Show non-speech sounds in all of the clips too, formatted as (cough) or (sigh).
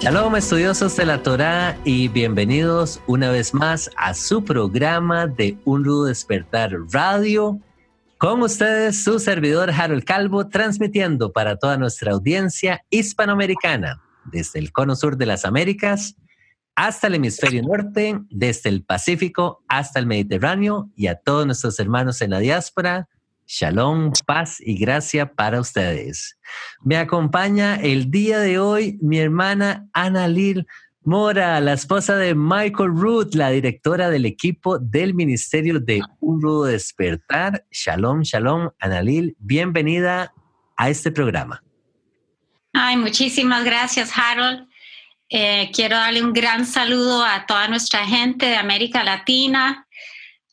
Shalom estudiosos de la Torá y bienvenidos una vez más a su programa de Un Rudo Despertar Radio. Con ustedes su servidor Harold Calvo transmitiendo para toda nuestra audiencia hispanoamericana desde el cono sur de las Américas hasta el hemisferio norte, desde el Pacífico hasta el Mediterráneo y a todos nuestros hermanos en la diáspora Shalom, paz y gracia para ustedes. Me acompaña el día de hoy mi hermana Ana Lil Mora, la esposa de Michael Root, la directora del equipo del Ministerio de Un Rudo Despertar. Shalom, shalom, Ana Lil, bienvenida a este programa. Ay, muchísimas gracias, Harold. Eh, quiero darle un gran saludo a toda nuestra gente de América Latina,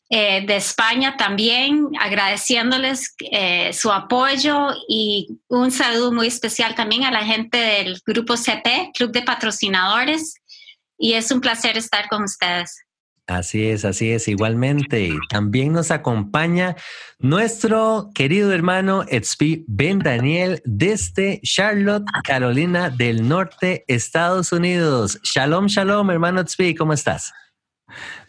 eh, de España también, agradeciéndoles eh, su apoyo y un saludo muy especial también a la gente del grupo CP, Club de Patrocinadores. Y es un placer estar con ustedes. Así es, así es, igualmente. También nos acompaña nuestro querido hermano Ben Daniel desde Charlotte, Carolina del Norte, Estados Unidos. Shalom, shalom, hermano Etzpi, ¿cómo estás?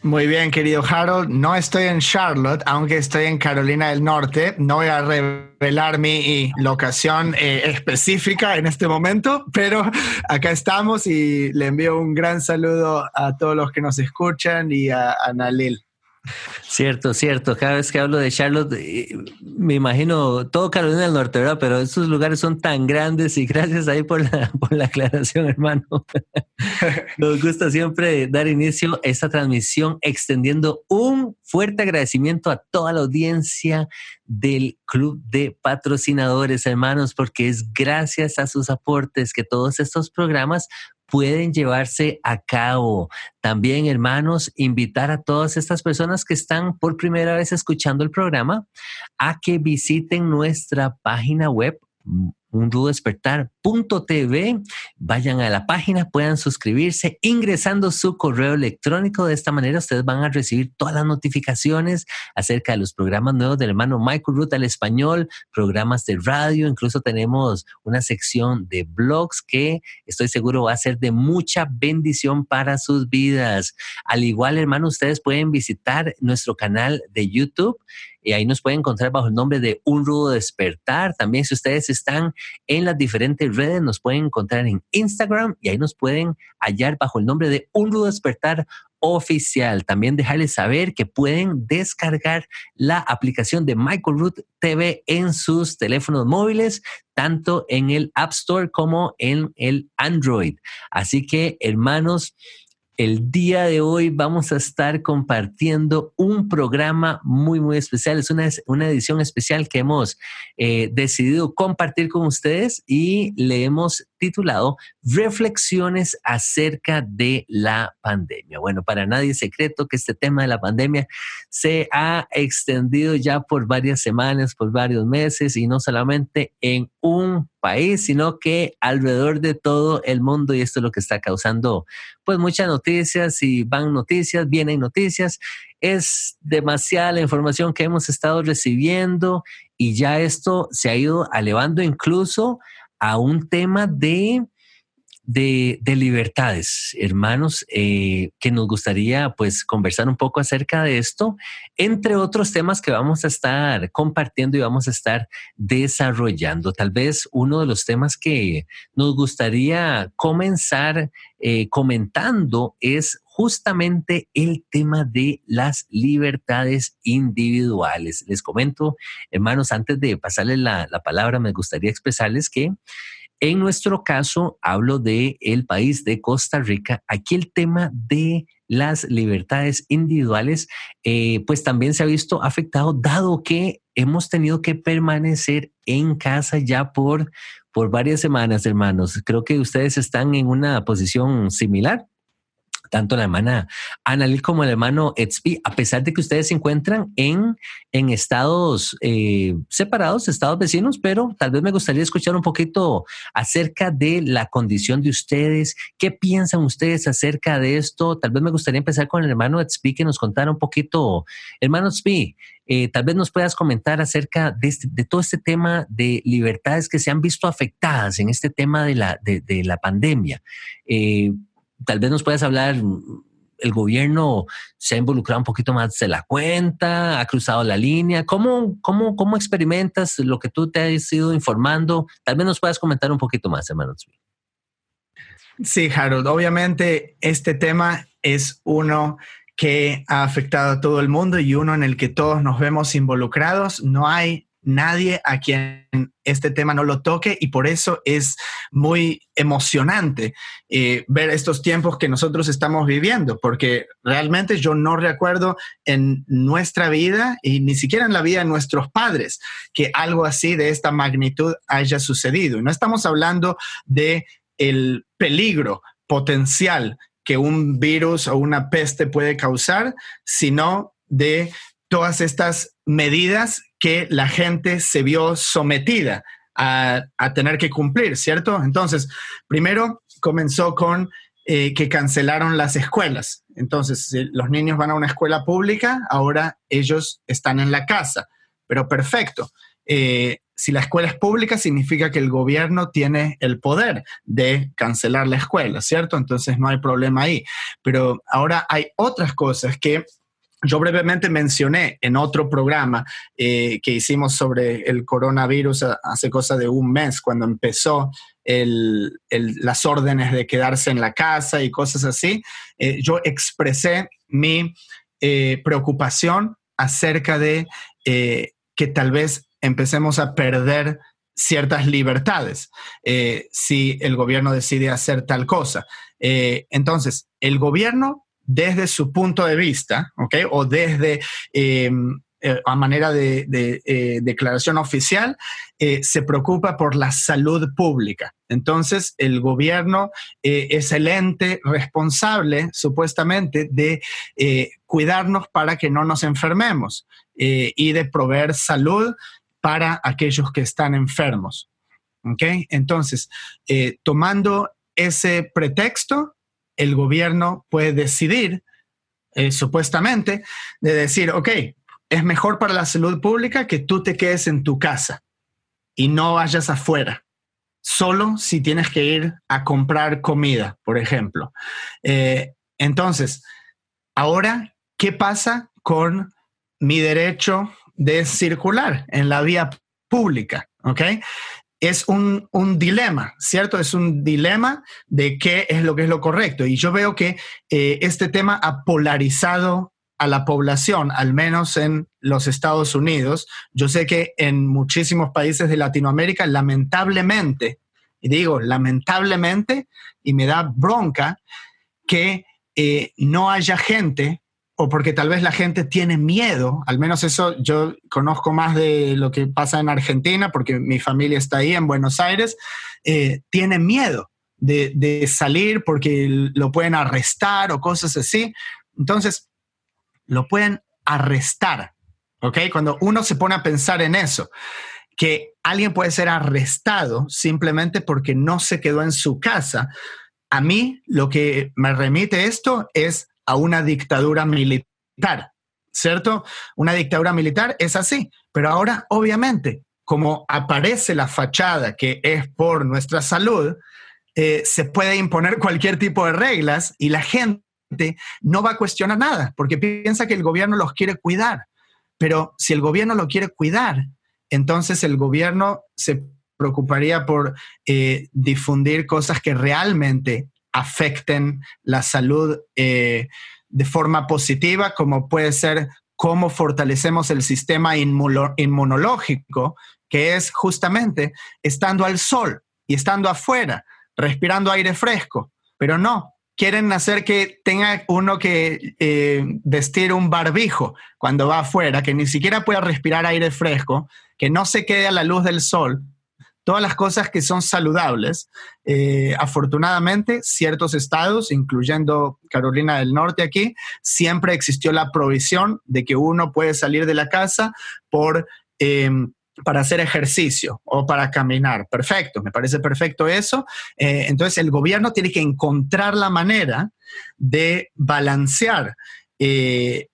Muy bien, querido Harold. No estoy en Charlotte, aunque estoy en Carolina del Norte. No voy a revelar mi locación eh, específica en este momento, pero (laughs) acá estamos y le envío un gran saludo a todos los que nos escuchan y a, a Nalil. Cierto, cierto. Cada vez que hablo de Charlotte, eh, me imagino todo Carolina del Norte, ¿verdad? Pero esos lugares son tan grandes y gracias ahí por la, (laughs) por la aclaración, hermano. (laughs) Nos gusta siempre dar inicio a esta transmisión extendiendo un fuerte agradecimiento a toda la audiencia del Club de Patrocinadores, hermanos, porque es gracias a sus aportes que todos estos programas pueden llevarse a cabo. También, hermanos, invitar a todas estas personas que están por primera vez escuchando el programa a que visiten nuestra página web undudespertar.tv. Vayan a la página, puedan suscribirse ingresando su correo electrónico. De esta manera ustedes van a recibir todas las notificaciones acerca de los programas nuevos del hermano Michael Ruth al español, programas de radio, incluso tenemos una sección de blogs que estoy seguro va a ser de mucha bendición para sus vidas. Al igual, hermano, ustedes pueden visitar nuestro canal de YouTube y ahí nos pueden encontrar bajo el nombre de Un Rudo Despertar. También si ustedes están en las diferentes redes, nos pueden encontrar en Instagram y ahí nos pueden hallar bajo el nombre de Un Rudo Despertar oficial. También dejarles saber que pueden descargar la aplicación de Michael Root TV en sus teléfonos móviles, tanto en el App Store como en el Android. Así que, hermanos, el día de hoy vamos a estar compartiendo un programa muy, muy especial. Es una, una edición especial que hemos eh, decidido compartir con ustedes y le hemos titulado Reflexiones acerca de la pandemia. Bueno, para nadie es secreto que este tema de la pandemia se ha extendido ya por varias semanas, por varios meses y no solamente en un país, sino que alrededor de todo el mundo y esto es lo que está causando pues muchas noticias y van noticias, vienen noticias. Es demasiada la información que hemos estado recibiendo y ya esto se ha ido elevando incluso a un tema de, de, libertades, hermanos, eh, que nos gustaría pues conversar un poco acerca de esto, entre otros temas que vamos a estar compartiendo y vamos a estar desarrollando. Tal vez uno de los temas que nos gustaría comenzar eh, comentando es justamente el tema de las libertades individuales. Les comento, hermanos, antes de pasarles la, palabra, me gustaría expresarles que en nuestro caso, hablo de el país de Costa Rica. Aquí el tema de las libertades individuales, eh, pues también se ha visto afectado, dado que hemos tenido que permanecer en casa ya por, por varias semanas, hermanos. Creo que ustedes están en una posición similar tanto la hermana Analil como el hermano Etzpi, a pesar de que ustedes se encuentran en, en estados eh, separados, estados vecinos, pero tal vez me gustaría escuchar un poquito acerca de la condición de ustedes, qué piensan ustedes acerca de esto. Tal vez me gustaría empezar con el hermano Etzpi que nos contara un poquito. Hermano Etzpi, eh, tal vez nos puedas comentar acerca de, este, de, todo este tema de libertades que se han visto afectadas en este tema de la, de, la pandemia. Eh, tal vez nos puedas hablar, el gobierno se ha involucrado un poquito más de la cuenta, ha cruzado la línea. ¿Cómo, cómo, cómo experimentas lo que tú te has ido informando? Tal vez nos puedas comentar un poquito más, hermano. Sí, Harold, obviamente este tema es uno que ha afectado a todo el mundo y uno en el que todos nos vemos involucrados. No hay nadie a quien este tema no lo toque y por eso es muy emocionante eh, ver estos tiempos que nosotros estamos viviendo, porque realmente yo no recuerdo en nuestra vida y ni siquiera en la vida de nuestros padres que algo así de esta magnitud haya sucedido. No estamos hablando de el peligro potencial que un virus o una peste puede causar, sino de todas estas medidas que la gente se vio sometida a, tener que cumplir, ¿cierto? Entonces, primero comenzó con eh, que cancelaron las escuelas. Entonces, los niños van a una escuela pública, ahora ellos están en la casa. Pero perfecto. Eh, si la escuela es pública, significa que el gobierno tiene el poder de cancelar la escuela, ¿cierto? Entonces no hay problema ahí. Pero ahora hay otras cosas que yo brevemente mencioné en otro programa eh, que hicimos sobre el coronavirus hace cosa de un mes, cuando empezó las órdenes de quedarse en la casa y cosas así, eh, yo expresé mi eh, preocupación acerca de que tal vez empecemos a perder ciertas libertades si el gobierno decide hacer tal cosa. entonces, el gobierno desde su punto de vista, ¿ok? O desde em, eh, a manera de, eh, declaración oficial, eh, se preocupa por la salud pública. Entonces, el gobierno es el ente responsable, supuestamente, de cuidarnos para que no nos enfermemos y de proveer salud para aquellos que están enfermos. ¿Ok? Entonces, tomando ese pretexto, el gobierno puede decidir, eh, supuestamente, de decir, ok, es mejor para la salud pública que tú te quedes en tu casa y no vayas afuera, solo si tienes que ir a comprar comida, por ejemplo. Eh, entonces, ahora, ¿qué pasa con mi derecho de circular en la vía pública? ¿Ok? Es un, dilema, ¿cierto? Es un dilema de qué es lo que es lo correcto. Y yo veo que eh, este tema ha polarizado a la población, al menos en los Estados Unidos. Yo sé que en muchísimos países de Latinoamérica, lamentablemente, y digo lamentablemente, y me da bronca, que eh, no haya gente o porque tal vez la gente tiene miedo, al menos eso yo conozco más de lo que pasa en Argentina, porque mi familia está ahí en Buenos Aires, eh, tiene miedo de, salir porque lo pueden arrestar o cosas así. Entonces, lo pueden arrestar, ¿ok? Cuando uno se pone a pensar en eso, que alguien puede ser arrestado simplemente porque no se quedó en su casa, a mí lo que me remite esto es a una dictadura militar, ¿cierto? Una dictadura militar es así, pero ahora obviamente, como aparece la fachada que es por nuestra salud, eh, se puede imponer cualquier tipo de reglas y la gente no va a cuestionar nada, porque piensa que el gobierno los quiere cuidar. Pero si el gobierno lo quiere cuidar, entonces el gobierno se preocuparía por eh, difundir cosas que realmente afecten la salud eh, de forma positiva, como puede ser cómo fortalecemos el sistema inmunológico, que es justamente estando al sol y estando afuera, respirando aire fresco, pero no. Quieren hacer que tenga uno que eh, vestir un barbijo cuando va afuera, que ni siquiera pueda respirar aire fresco, que no se quede a la luz del sol, todas las cosas que son saludables. Eh, afortunadamente, ciertos estados, incluyendo Carolina del Norte aquí, siempre existió la provisión de que uno puede salir de la casa por... Em, para hacer ejercicio o para caminar. Perfecto, me parece perfecto eso. Eh, entonces el gobierno tiene que encontrar la manera de balancear eh,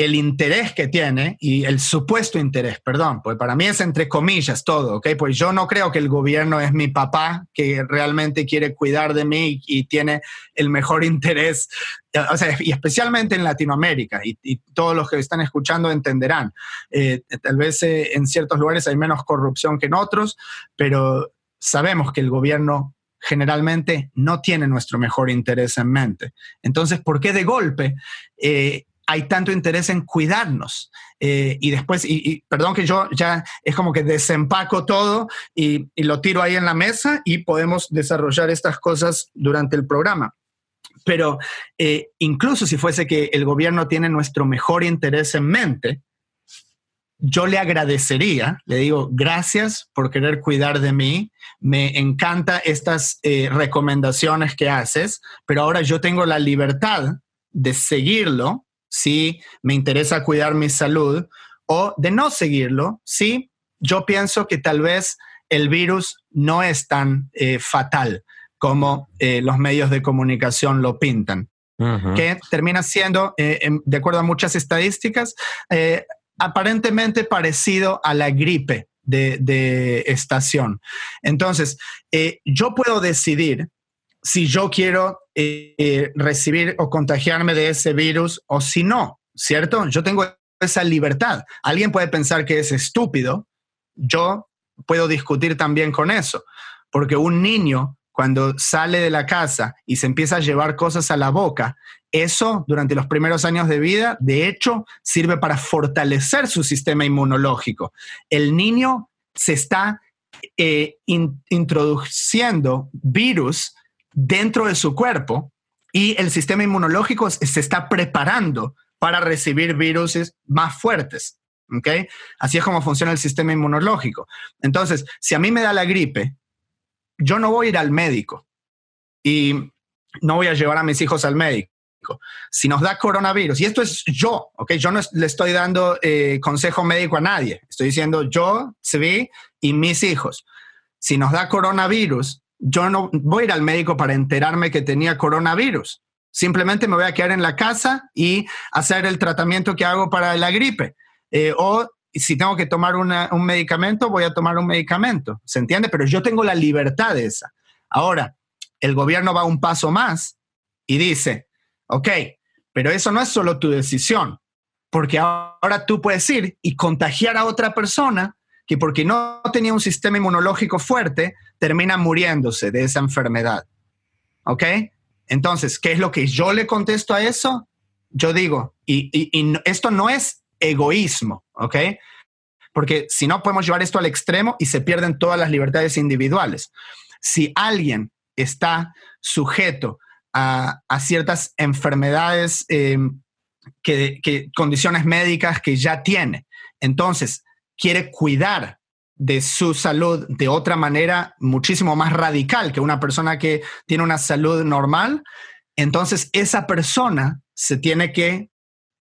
el interés que tiene y el supuesto interés, perdón, pues para mí es entre comillas todo, ¿ok? Pues yo no creo que el gobierno es mi papá que realmente quiere cuidar de mí y, tiene el mejor (laughs) interés, o sea, y especialmente en Latinoamérica, y, todos los que están escuchando entenderán. Eh, tal vez eh, en ciertos lugares hay menos corrupción que en otros, pero sabemos que el gobierno generalmente no tiene nuestro mejor interés en mente. Entonces, ¿por qué de golpe eh, hay tanto interés en cuidarnos. Eh, y después, y, perdón que yo ya es como que desempaco todo y, lo tiro ahí en la mesa y podemos desarrollar estas cosas durante el programa. Pero eh, incluso si fuese que el gobierno tiene nuestro mejor interés en mente, yo le agradecería, le digo, gracias por querer cuidar de mí, me encanta estas eh, recomendaciones que haces, pero ahora yo tengo la libertad de seguirlo si me interesa cuidar mi salud, o de no seguirlo si yo pienso que tal vez el virus no es tan eh, fatal como eh, los medios de comunicación lo pintan, que termina siendo, eh, de acuerdo a muchas estadísticas, aparentemente parecido a la gripe de, de estación. Entonces, yo puedo decidir si yo quiero eh, recibir o contagiarme de ese virus o si no, ¿cierto? Yo tengo esa libertad. Alguien puede pensar que es estúpido. Yo puedo discutir también con eso, porque un niño cuando sale de la casa y se empieza a llevar cosas a la boca, eso durante los primeros años de vida, de hecho, sirve para fortalecer su sistema inmunológico. El niño se está eh, introduciendo virus dentro de su cuerpo y el sistema inmunológico se está preparando para recibir virus más fuertes. ¿okay? Así es como funciona el sistema inmunológico. Entonces, si a mí me da la gripe, yo no voy a ir al médico y no voy a llevar a mis hijos al médico. Si nos da coronavirus, y esto es yo, ¿ok? Yo no le estoy dando eh, consejo médico a nadie. Estoy diciendo yo, vi y mis hijos. Si nos da coronavirus, yo no voy a ir al médico para enterarme que tenía coronavirus. Simplemente me voy a quedar en la casa y hacer el tratamiento que hago para la gripe. Eh, o si tengo que tomar un medicamento, voy a tomar un medicamento. ¿Se entiende? Pero yo tengo la libertad de esa. Ahora, el gobierno va un paso más y dice, ok, pero eso no es solo tu decisión, porque ahora tú puedes ir y contagiar a otra persona que porque no tenía un sistema inmunológico fuerte, termina muriéndose de esa enfermedad. ¿Ok? Entonces, ¿qué es lo que yo le contesto a eso? Yo digo, y, esto no es egoísmo, ¿ok? Porque si no, podemos llevar esto al extremo y se pierden todas las libertades individuales. Si alguien está sujeto a, ciertas enfermedades, em, que, condiciones médicas que ya tiene, entonces quiere cuidar de su salud de otra manera muchísimo más radical que una persona que tiene una salud normal, entonces esa persona se tiene que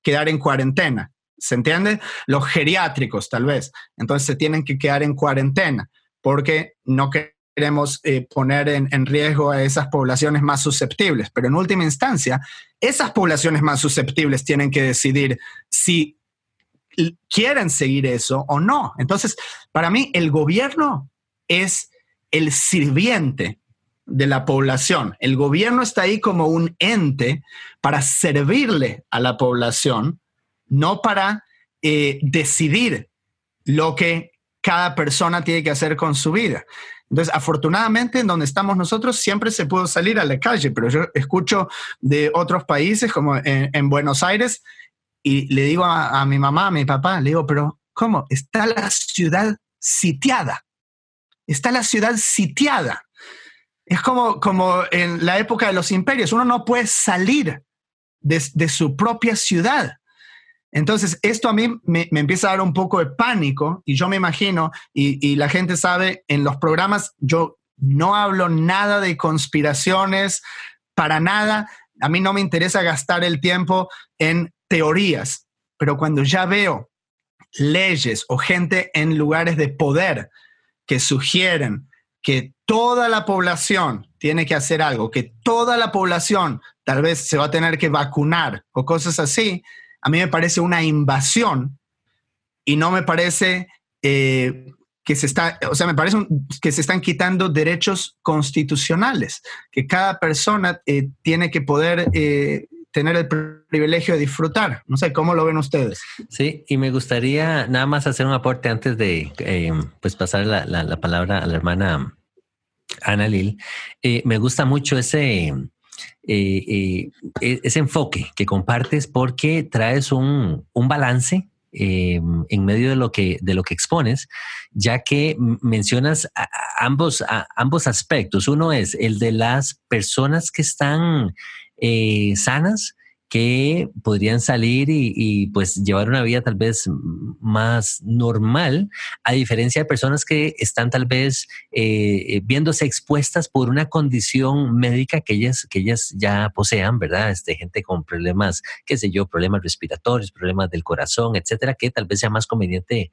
quedar en cuarentena. ¿Se entiende? Los geriátricos tal vez. Entonces se tienen que quedar en cuarentena porque no queremos eh, poner en, en, riesgo a esas poblaciones más susceptibles. Pero en última instancia, esas poblaciones más susceptibles tienen que decidir si quieren seguir eso o no. Entonces, para mí, el gobierno es el sirviente de la población. El gobierno está ahí como un ente para servirle a la población, no para eh, decidir lo que cada persona tiene que hacer con su vida. Entonces, afortunadamente, en donde estamos nosotros siempre se pudo salir a la calle, pero yo escucho de otros países, como en Buenos Aires, y le digo a, mi mamá, a mi papá, le digo, pero ¿cómo? Está la ciudad sitiada. Está la ciudad sitiada. Es como, como en la época de los imperios. Uno no puede salir de, de su propia ciudad. Entonces, esto a mí me, empieza a dar un poco de pánico y yo me imagino, y, la gente sabe, en los programas yo no hablo nada de conspiraciones, para nada. A mí no me interesa gastar el tiempo en teorías, pero cuando ya veo leyes o gente en lugares de poder que sugieren que toda la población tiene que hacer algo, que toda la población tal vez se va a tener que vacunar o cosas así, a mí me parece una invasión y no me parece eh, que se está, o sea, me parece que se están quitando derechos constitucionales, que cada persona eh, tiene que poder eh, tener el privilegio de disfrutar. No sé, ¿cómo lo ven ustedes? Sí, y me gustaría nada más hacer un aporte antes de pues pasar la, la, palabra a la hermana Ana Lil. me gusta mucho ese eh, eh, e-, ese enfoque que compartes porque traes un, balance eh, en medio de lo que de lo que expones, ya que mencionas ambos ambos aspectos. Uno es el de las personas que están sanas que podrían salir y, pues llevar una vida tal vez más normal, a diferencia de personas que están tal vez eh, eh, viéndose expuestas por una condición médica que ellas, que ellas ya posean, ¿verdad? Este, gente con problemas, qué sé yo, problemas respiratorios, problemas del corazón, etcétera, que tal vez sea más conveniente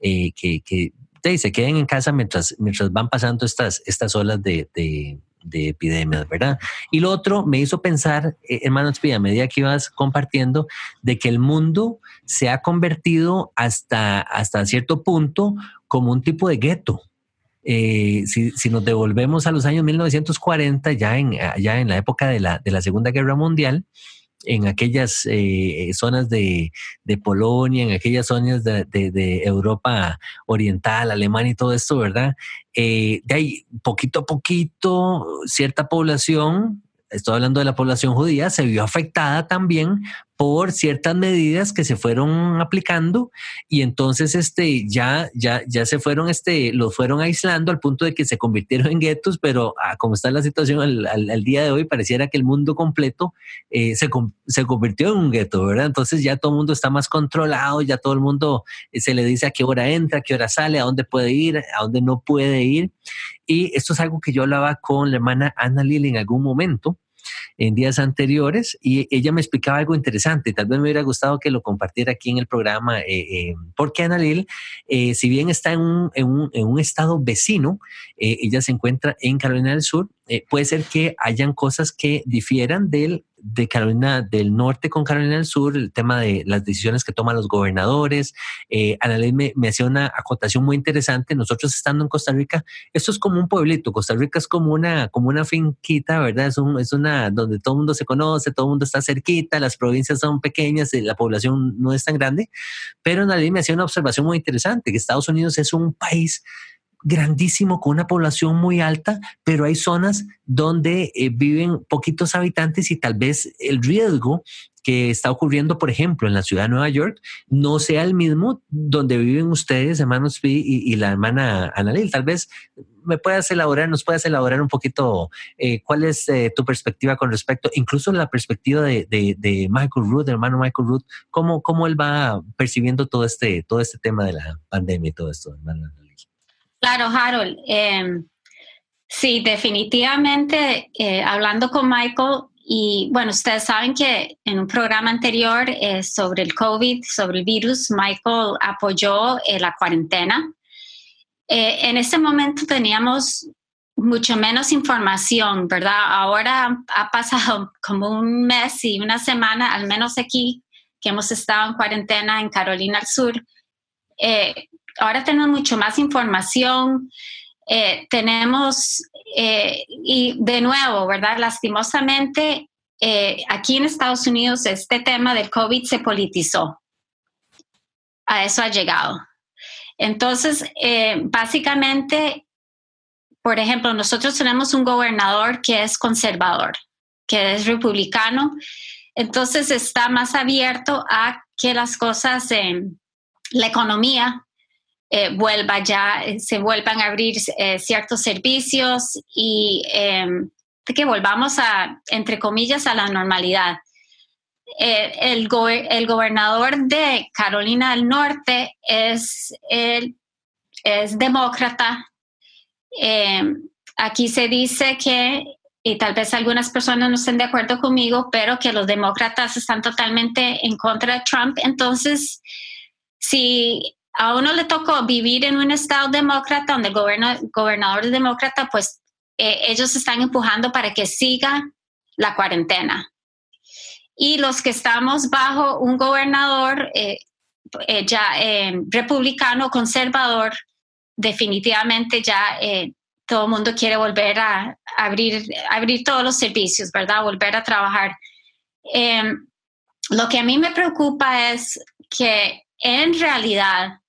eh, que, que se queden en casa mientras, mientras van pasando estas, estas olas de epidemias, ¿verdad? Y lo otro me hizo pensar, eh, hermano Espía, a medida que ibas compartiendo, de que el mundo se ha convertido hasta, hasta cierto punto como un tipo de gueto. Eh, si, si, nos devolvemos a los años 1940, ya en, ya en la época de la, de la Segunda Guerra Mundial, en aquellas eh, zonas de, Polonia, en aquellas zonas de, Europa Oriental, Alemania y todo esto, ¿verdad? Eh, de ahí, poquito a poquito, cierta población estoy hablando de la población judía, se vio afectada también por ciertas medidas que se fueron aplicando y entonces este ya ya ya se fueron este los fueron aislando al punto de que se convirtieron en guetos pero ah, como está la situación al, día de hoy pareciera que el mundo completo eh, se, se convirtió en un gueto verdad entonces ya todo el mundo está más controlado ya todo el mundo eh, se le dice a qué hora entra a qué hora sale a dónde puede ir a dónde no puede ir. Y esto es algo que yo hablaba con la hermana Ana Lili en algún momento en días anteriores y ella me explicaba algo interesante. Tal vez me hubiera gustado que lo compartiera aquí en el programa, eh, eh, porque Ana Lil, eh, si bien está en un, en un, en un estado vecino, ella se encuentra en Carolina del Sur, puede ser que hayan cosas que difieran del de Carolina del Norte con Carolina del Sur, el tema de las decisiones que toman los gobernadores. Eh, me, me hacía una acotación muy interesante. Nosotros estando en Costa Rica, esto es como un pueblito. Costa Rica es como una, como una finquita, ¿verdad? Es, un, es una donde todo el mundo se conoce, todo el mundo está cerquita, las provincias son pequeñas, la población no es tan grande. Pero Ana me hacía una observación muy interesante, que Estados Unidos es un país grandísimo con una población muy alta, pero hay zonas donde eh, viven poquitos habitantes y tal vez el riesgo que está ocurriendo, por ejemplo, en la ciudad de Nueva York, no sea el mismo donde viven ustedes, hermanos y, y la hermana Annalil. Tal vez me puedas elaborar, nos puedas elaborar un poquito eh, cuál es eh, tu perspectiva con respecto, incluso la perspectiva de, de, Michael Root, hermano Michael Root, cómo, cómo él va percibiendo todo este, todo este tema de la pandemia y todo esto, hermano. Claro, Harold. Em, sí, definitivamente, eh, hablando con Michael, y bueno, ustedes saben que en un programa anterior eh, sobre el COVID, sobre el virus, Michael apoyó eh, la cuarentena. en este momento teníamos mucho menos información, ¿verdad? Ahora ha pasado (laughs) como un mes y una semana, al menos aquí, que hemos estado en cuarentena en Carolina del Sur ahora tenemos mucho más información, eh, tenemos, eh, y de nuevo, ¿verdad? Lastimosamente, eh, aquí en Estados Unidos este tema del COVID se politizó. A eso ha llegado. Entonces, básicamente, por ejemplo, nosotros tenemos un gobernador que es conservador, que es republicano, entonces está más abierto a que las cosas en la economía eh, vuelva ya, eh, se vuelvan a abrir eh, ciertos servicios y em, que volvamos a, entre comillas, a la normalidad. el, el, gobernador de Carolina del Norte es, es demócrata. Eh, aquí se dice que, y tal vez algunas personas no estén de acuerdo conmigo, pero que los demócratas están totalmente en contra de Trump. Entonces, si a uno le tocó vivir en un estado demócrata donde el gobernador es demócrata, pues eh, ellos están empujando para que siga la cuarentena. Y los que estamos bajo un gobernador eh, eh, ya republicano, conservador, definitivamente ya todo el mundo quiere volver a abrir, abrir todos los servicios, ¿verdad? Volver a trabajar. Lo que a mí me preocupa es que en realidad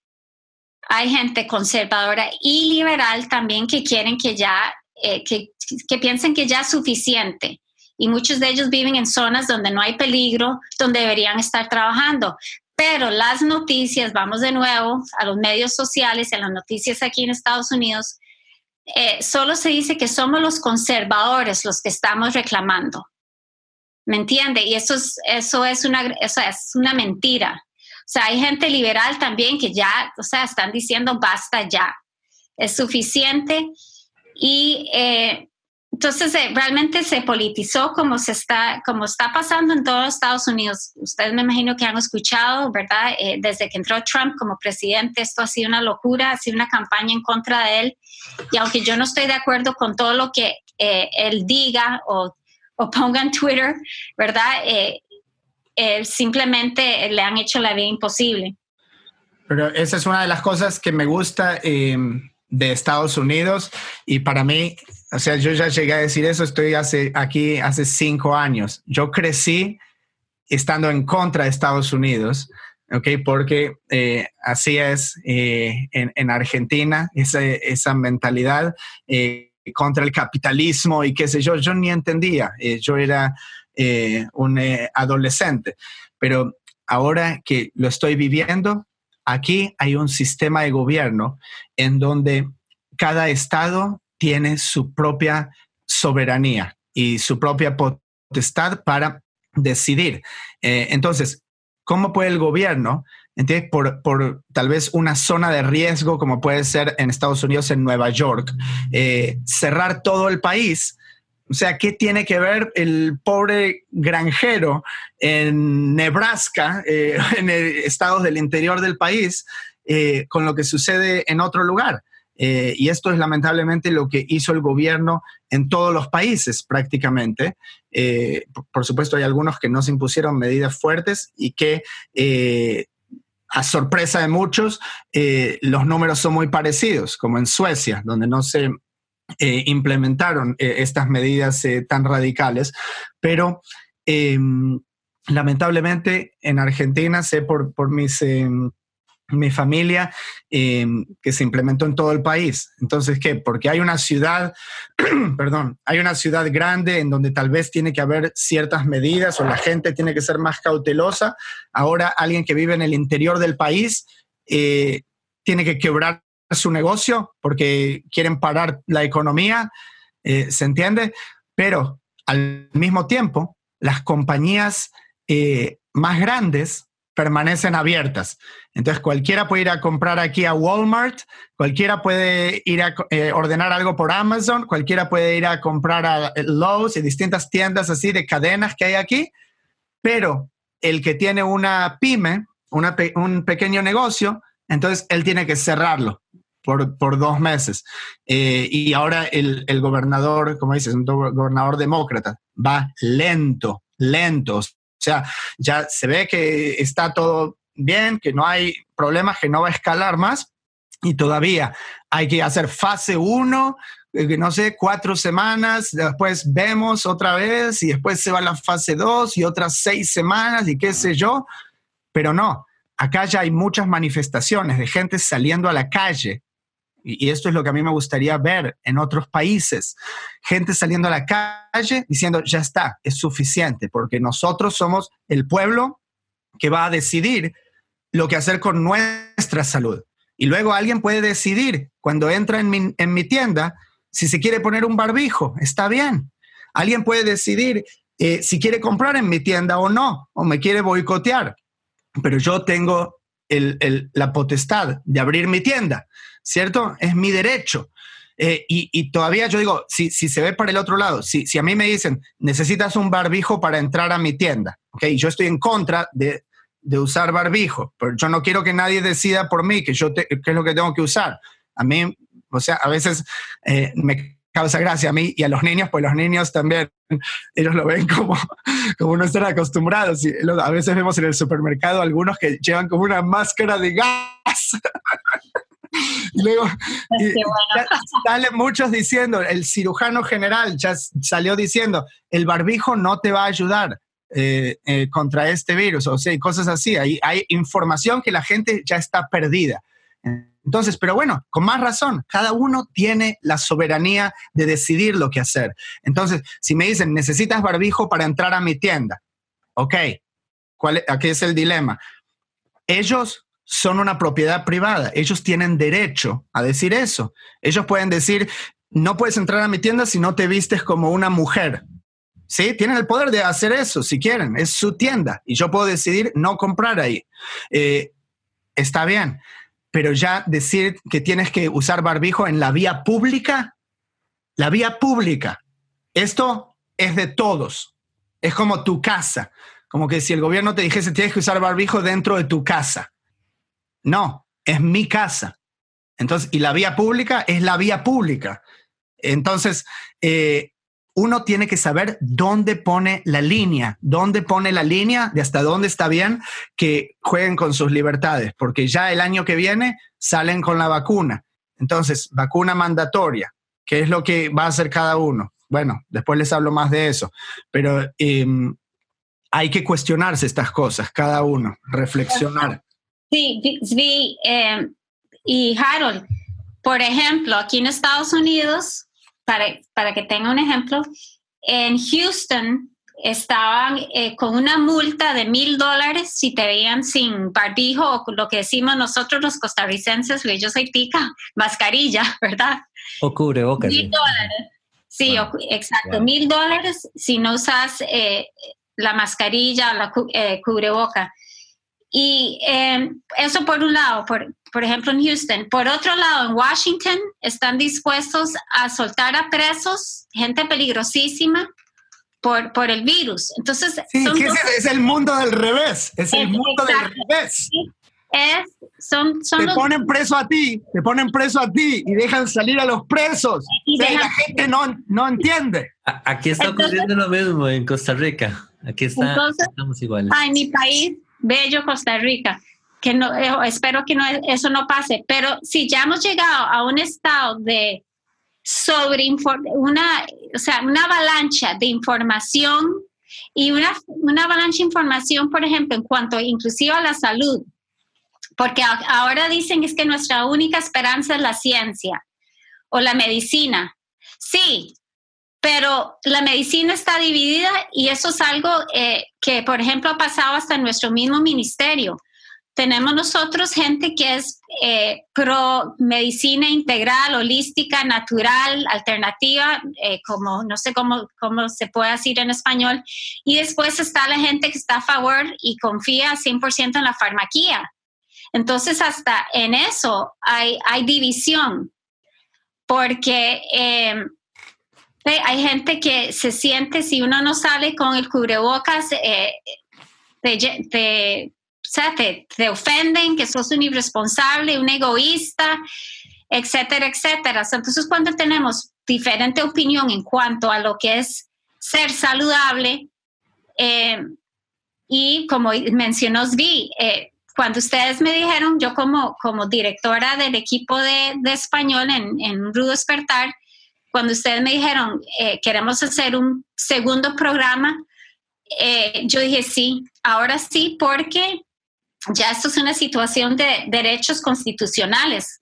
hay gente conservadora y liberal también que quieren que ya, eh, que, piensen que ya es suficiente. Y muchos de ellos viven en zonas donde no hay peligro, donde deberían estar trabajando. Pero las noticias, vamos de nuevo a los medios sociales, a las noticias aquí en Estados Unidos, eh, solo se dice que somos los conservadores los que estamos reclamando. ¿Me entiende? Y eso es, eso es, una, eso es una mentira. Sea, hay gente liberal también que ya, o sea, están diciendo basta ya, es suficiente. Y eh, entonces eh, realmente se politizó como se está, como está pasando en todos Estados Unidos. Ustedes me imagino que han escuchado, ¿verdad? Eh, desde que entró Trump como presidente, esto ha sido una locura, ha sido una campaña en contra de él. Y aunque yo no estoy de acuerdo con todo lo que él diga o, ponga en Twitter, ¿verdad? Eh, simplemente le han hecho la vida imposible. Pero esa es una de las cosas que me gusta em, de Estados Unidos y para mí, o sea, yo ya llegué a decir eso, estoy hace, aquí hace cinco años. Yo crecí estando en contra de Estados Unidos, ¿ok? Porque eh, así es eh, en, Argentina, esa, esa mentalidad contra el capitalismo y qué sé yo, yo ni entendía. yo era eh, un eh, adolescente. Pero ahora que lo estoy viviendo, aquí hay un sistema de gobierno en donde cada estado tiene su propia soberanía y su propia potestad para decidir. Eh, entonces, ¿cómo puede el gobierno, por, por, tal vez una zona de riesgo como puede ser en Estados Unidos, en Nueva York, cerrar todo el país o sea, ¿qué tiene que ver el pobre granjero en Nebraska, eh, (laughs) en estados del interior del país, eh, con lo que sucede en otro lugar? Eh, y esto es lamentablemente lo que hizo el gobierno en todos los países prácticamente. por supuesto, hay algunos que no se impusieron medidas fuertes y que a sorpresa de muchos, los números son muy parecidos, como en Suecia, donde no se eh, implementaron eh, estas medidas eh, tan radicales, pero em, lamentablemente en Argentina, sé por, por mis, em, mi familia, em, que se implementó en todo el país. Entonces, ¿qué? Porque hay una ciudad, (clears throat) perdón, hay una ciudad grande en donde tal vez tiene que haber ciertas medidas o la gente tiene que ser más cautelosa. Ahora alguien que vive en el interior del país tiene que quebrar su negocio porque quieren parar la economía, eh, ¿se entiende? Pero al mismo tiempo, las compañías eh, más grandes permanecen abiertas. Entonces, cualquiera puede ir a comprar aquí a Walmart, cualquiera puede ir a eh, ordenar algo por Amazon, cualquiera puede ir a comprar a Lowe's y distintas tiendas así de cadenas que hay aquí, pero el que tiene una pyme, un pequeño negocio, entonces él tiene que cerrarlo por, dos meses. Eh, y ahora el, gobernador, como dices, un gobernador demócrata, va lento, lento. O sea, ya se ve que está todo bien, que no hay problemas, que no va a escalar más. Y todavía hay que hacer fase 1, eh, no sé, cuatro semanas, después vemos otra vez y después se va a la fase 2 y otras seis semanas y qué sé yo. Pero no, acá ya hay muchas manifestaciones de gente saliendo a la calle y esto es lo que a mí me gustaría ver en otros países. Gente saliendo a la calle diciendo, ya está, es suficiente, porque nosotros somos el pueblo que va a decidir lo que hacer con nuestra salud. Y luego alguien puede decidir cuando entra en mi, en mi tienda si se quiere poner un barbijo, está bien. Alguien puede decidir eh, si quiere comprar en mi tienda o no, o me quiere boicotear. Pero yo tengo la potestad de abrir mi tienda, ¿cierto? Es mi derecho. Eh, y, todavía yo digo, si, se ve para el otro lado, si, a mí me dicen, necesitas un barbijo para entrar a mi tienda, ¿ok? Yo estoy en contra de, usar barbijo, pero yo no quiero que nadie decida por mí que qué es lo que tengo que usar. A mí, o sea, a veces eh, me causa gracia a mí y a los niños, pues los niños también, ellos lo ven como, como no están acostumbrados. A veces vemos en el supermercado algunos que llevan como una máscara de gas. (laughs) (laughs) y luego salen muchos diciendo, el cirujano general ya salió diciendo, el barbijo no te va a ayudar. Eh, eh, contra este virus, o sea, cosas así. Hay, hay información que la gente ya está perdida. Entonces, pero bueno, con más razón, cada uno tiene la soberanía de decidir lo que hacer. Entonces, si me dicen, necesitas barbijo para entrar a mi tienda, ok, ¿cuál, aquí es el dilema. Ellos son una propiedad privada, ellos tienen derecho a decir eso. Ellos pueden decir, no puedes entrar a mi tienda si no te vistes como una mujer. Sí, tienen el poder de hacer eso si quieren, es su tienda y yo puedo decidir no comprar ahí. Eh, está bien pero ya decir que tienes que usar barbijo en la vía pública, la vía pública, esto es de todos, es como tu casa, como que si el gobierno te dijese tienes que usar barbijo dentro de tu casa. No, es mi casa. Entonces, y la vía pública es la vía pública. Entonces, eh, uno tiene que saber dónde pone la línea, dónde pone la línea de hasta dónde está bien que jueguen con sus libertades, porque ya el año que viene salen con la vacuna. Entonces, vacuna mandatoria, ¿qué es lo que va a hacer cada uno? Bueno, después les hablo más de eso, pero em, hay que cuestionarse estas cosas, cada uno, reflexionar. Sí, sí, em, y Harold, por ejemplo, aquí en Estados Unidos, para, que tenga un ejemplo, en Houston estaban eh, con una multa de mil dólares si te veían sin barbijo o lo que decimos nosotros los costarricenses, yo soy tica, mascarilla, (laughs) ¿verdad? O cubrebocas. Mil dólares. Sí, exacto, mil dólares si no usas eh, la mascarilla, la eh, cubreboca. Y em, eso por un lado, por, por ejemplo en Houston. Por otro lado, en Washington están dispuestos a soltar a presos, gente peligrosísima, por, por el virus. Entonces, sí, es, el mundo del revés, es, el mundo del revés. Es, son, son te ponen preso a ti, te ponen preso a ti y dejan salir a los presos. Y la gente no, no entiende. Aquí está ocurriendo lo mismo en Costa Rica. Aquí está, estamos iguales. en mi país bello Costa Rica, que no, eh, espero que no, eso no pase, pero si ya hemos llegado a un estado de sobre una, o sea, una avalancha de información y una, una avalancha de información, por ejemplo, en cuanto inclusive a la salud, porque ahora dicen es que nuestra única esperanza es la ciencia o la medicina. Sí, pero la medicina está dividida y eso es algo eh, que, por ejemplo, ha pasado hasta en nuestro mismo ministerio. Tenemos nosotros gente que es eh, pro medicina integral, holística, natural, alternativa, eh, como no sé cómo, cómo se puede decir en español. Y después está la gente que está a favor y confía 100% en la farmaquía. Entonces, hasta en eso hay, hay división, porque hay gente que se siente, si uno no sale con el cubrebocas, eh, te, te, ofenden, que sos un irresponsable, un egoísta, etcétera, etcétera. Entonces, cuando tenemos diferente opinión en cuanto a lo que es ser saludable, eh, y como mencionó Svi, eh, cuando ustedes me dijeron, yo como, como directora del equipo de, español en, en Rudo Despertar, cuando ustedes me dijeron, eh, queremos hacer un segundo programa, eh, yo dije sí, ahora sí, porque ya esto es una situación de derechos constitucionales.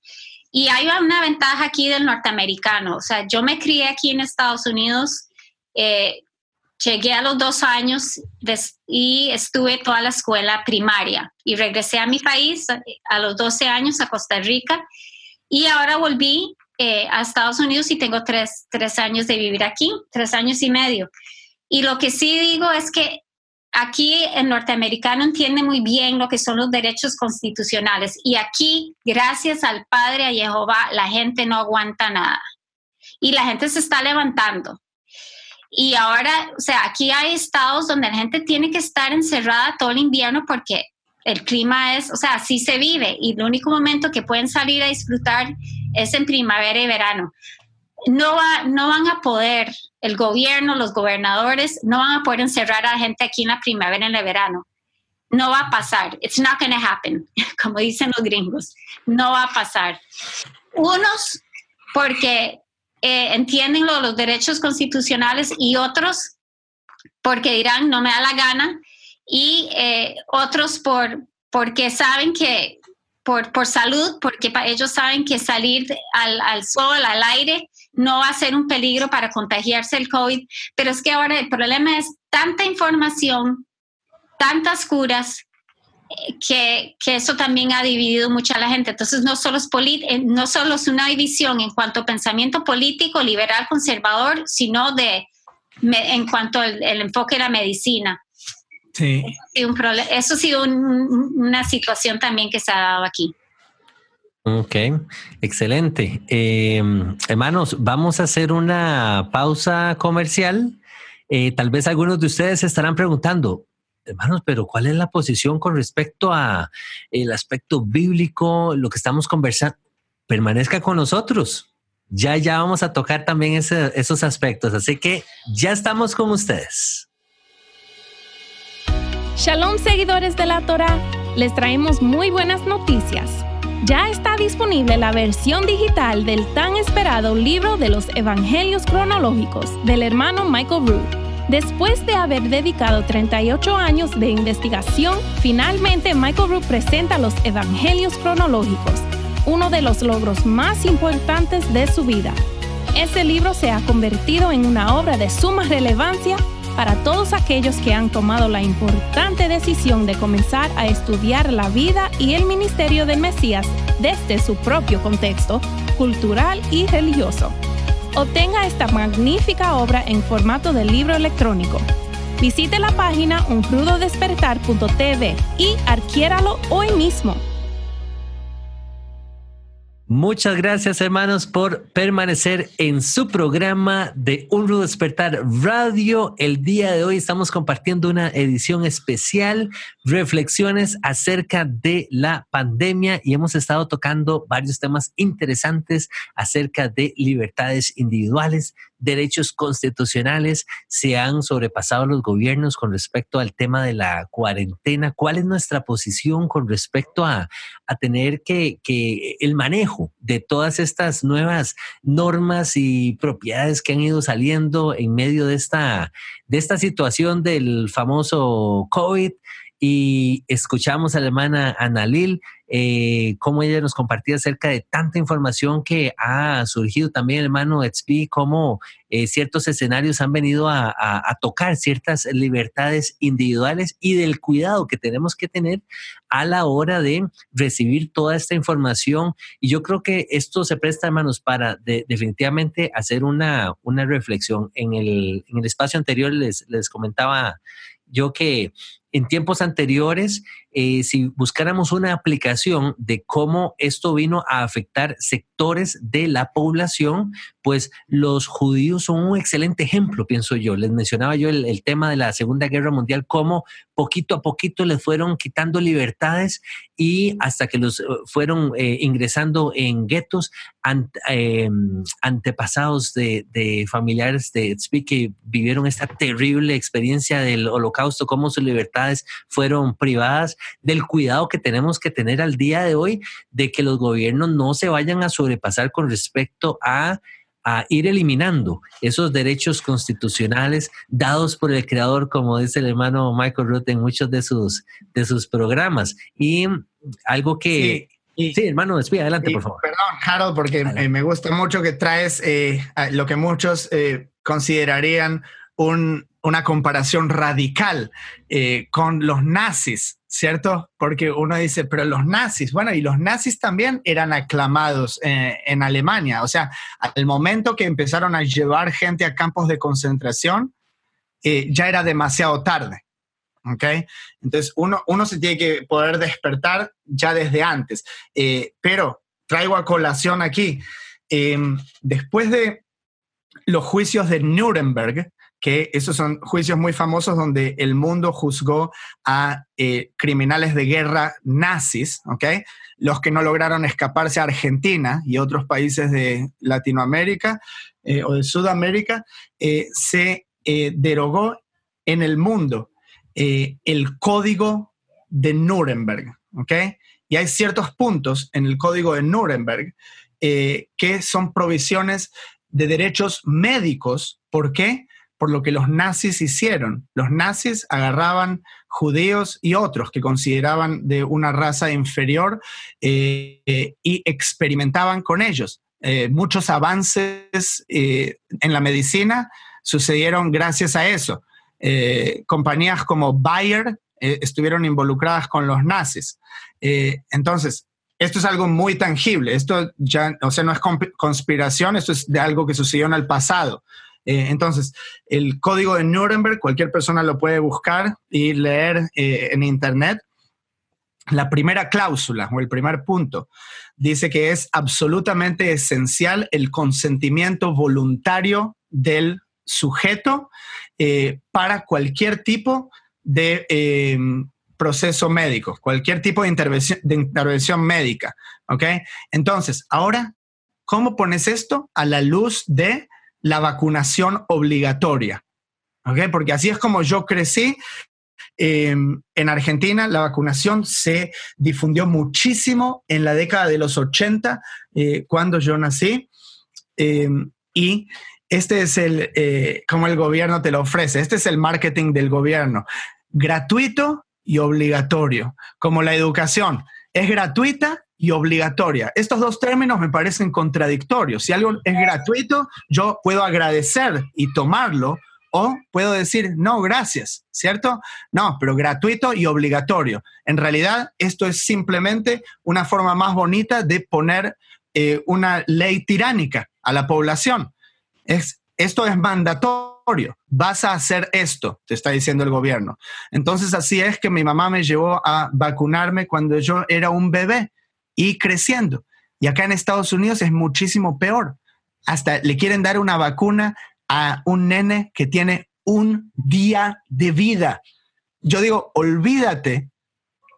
Y hay una ventaja aquí del norteamericano. O sea, yo me crié aquí en Estados Unidos, eh, llegué a los dos años y estuve toda la escuela primaria y regresé a mi país a los 12 años a Costa Rica y ahora volví eh, a Estados Unidos y tengo tres, años de vivir aquí, tres años y medio. Y lo que sí digo es que aquí el norteamericano entiende muy bien lo que son los derechos constitucionales y aquí, gracias al Padre, a Jehová, la gente no aguanta nada. Y la gente se está levantando. Y ahora, o sea, aquí hay estados donde la gente tiene que estar encerrada todo el invierno porque el clima es, o sea, así se vive y el único momento que pueden salir a disfrutar es en primavera y verano. No, va, no van a poder, el gobierno, los gobernadores, no van a poder encerrar a la gente aquí en la primavera y en el verano. No va a pasar. It's not going to happen, (laughs) como dicen los gringos. No va a pasar. Unos, porque eh, entienden los derechos constitucionales y otros porque dirán no me da la gana y eh, otros por, porque saben que por, por, salud, porque ellos saben que salir al, al, sol, al aire, no va a ser un peligro para contagiarse el COVID. Pero es que ahora el problema es tanta información, tantas curas, que, que, eso también ha dividido mucho a la gente. Entonces, no solo, es eh, no solo es una división en cuanto a pensamiento político, liberal, conservador, sino de, en cuanto al enfoque de la medicina. Sí. Un eso ha sido una situación también que se ha dado aquí. Ok, excelente. Eh, hermanos, vamos a hacer una pausa comercial. Eh, tal vez algunos de ustedes se estarán preguntando, hermanos, pero ¿cuál es la posición con respecto a el aspecto bíblico, lo que estamos conversando? Permanezca con nosotros. Ya, ya vamos a tocar también esos aspectos. Así que ya estamos con ustedes. Shalom, seguidores de la Torah. Les traemos muy buenas noticias. Ya está disponible la versión digital del tan esperado libro de los Evangelios cronológicos del hermano Michael Root Después de haber dedicado 38 años de investigación, finalmente Michael Root presenta los Evangelios cronológicos, uno de los logros más importantes de su vida. Este libro se ha convertido en una obra de suma relevancia para todos aquellos que han tomado la importante decisión de comenzar a estudiar la vida y el ministerio del Mesías desde su propio contexto cultural y religioso. Obtenga esta magnífica obra en formato de libro electrónico. Visite la página uncrudodespertar.tv y adquiéralo hoy mismo. Muchas gracias, hermanos, por permanecer en su programa de Un Rudo Despertar Radio. El día de hoy estamos compartiendo una edición especial, reflexiones acerca de la pandemia y hemos estado tocando varios temas interesantes acerca de libertades individuales, derechos constitucionales se han sobrepasado los gobiernos con respecto al tema de la cuarentena? ¿Cuál es nuestra posición con respecto a, tener que, que, el manejo de todas estas nuevas normas y propiedades que han ido saliendo en medio de esta, de esta situación del famoso COVID? Y escuchamos a la hermana Analil, eh, cómo ella nos compartía acerca de tanta información que ha surgido también, hermano XP, cómo eh, ciertos escenarios han venido a, tocar ciertas libertades individuales y del cuidado que tenemos que tener a la hora de recibir toda esta información. Y yo creo que esto se presta, hermanos, para definitivamente hacer una, una reflexión. En el, en el espacio anterior les, les comentaba yo que en tiempos anteriores, eh, si buscáramos una aplicación de cómo esto vino a afectar sectores de la población, pues los judíos son un excelente ejemplo, pienso yo. Les mencionaba yo el, tema de la Segunda Guerra Mundial, cómo poquito a poquito les fueron quitando libertades y hasta que los eh, fueron eh, ingresando en guetos antepasados de, de, familiares de Tzvi que vivieron esta terrible experiencia del holocausto, cómo su libertad fueron privadas, del cuidado que tenemos que tener al día de hoy de que los gobiernos no se vayan a sobrepasar con respecto a ir eliminando esos derechos constitucionales dados por el creador, como dice el hermano Michael Ruth en muchos de sus, de sus programas. Y algo que... Sí. hermano, despide, adelante, por favor. Perdón, Harold, porque me gusta mucho que traes eh, lo que muchos eh, considerarían un, una comparación radical eh, con los nazis, ¿cierto? Porque uno dice, pero los nazis, bueno, y los nazis también eran aclamados eh, en Alemania. O sea, al momento que empezaron a llevar gente a campos de concentración, eh, ya era demasiado tarde. ¿ok? Entonces, uno, uno se tiene que poder despertar ya desde antes. Pero traigo a colación aquí, em, después de los juicios de Nuremberg, que esos son juicios muy famosos donde el mundo juzgó a eh, criminales de guerra nazis, ¿ok? Los que no lograron escaparse a Argentina y otros países de Latinoamérica eh, o de Sudamérica, se derogó en el mundo eh, el código de Nuremberg, ¿ok? Y hay ciertos puntos en el código de Nuremberg eh, que son provisiones de derechos médicos. ¿Por qué? Por lo que los nazis hicieron. Los nazis agarraban judíos y otros que consideraban de una raza inferior eh, y experimentaban con ellos. muchos avances en la medicina sucedieron gracias a eso. Eh, compañías como Bayer eh, estuvieron involucradas con los nazis. Eh, entonces, esto es algo muy tangible. Esto ya, o sea, no es conspiración, esto es de algo que sucedió en el pasado. Entonces, el código de Nuremberg, cualquier persona lo puede buscar y leer en Internet. La primera cláusula o el primer punto dice que es absolutamente esencial el consentimiento voluntario del sujeto eh, para cualquier tipo de eh, proceso médico, cualquier tipo de intervención, médica. Entonces, ahora, ¿cómo pones esto a la luz de la vacunación obligatoria? ¿Ok? Porque así es como yo crecí. Em, en Argentina la vacunación se difundió muchísimo en la década de los 80, eh, cuando yo nací. Em, y este es el, eh, como el gobierno te lo ofrece, este es el marketing del gobierno, gratuito y obligatorio, como la educación, es gratuita y obligatoria. Estos dos términos me parecen contradictorios. Si algo es gratuito, yo puedo agradecer y tomarlo o puedo decir, no, gracias, ¿cierto? No, pero gratuito y obligatorio. En realidad, esto es simplemente una forma más bonita de poner eh, una ley tiránica a la población es, esto es mandatorio, vas a hacer esto, te está diciendo el gobierno. Entonces así es que mi mamá me llevó a vacunarme cuando yo era un bebé y creciendo. Y acá en Estados Unidos es muchísimo peor. Hasta le quieren dar una vacuna a un nene que tiene un día de vida. Yo digo, olvídate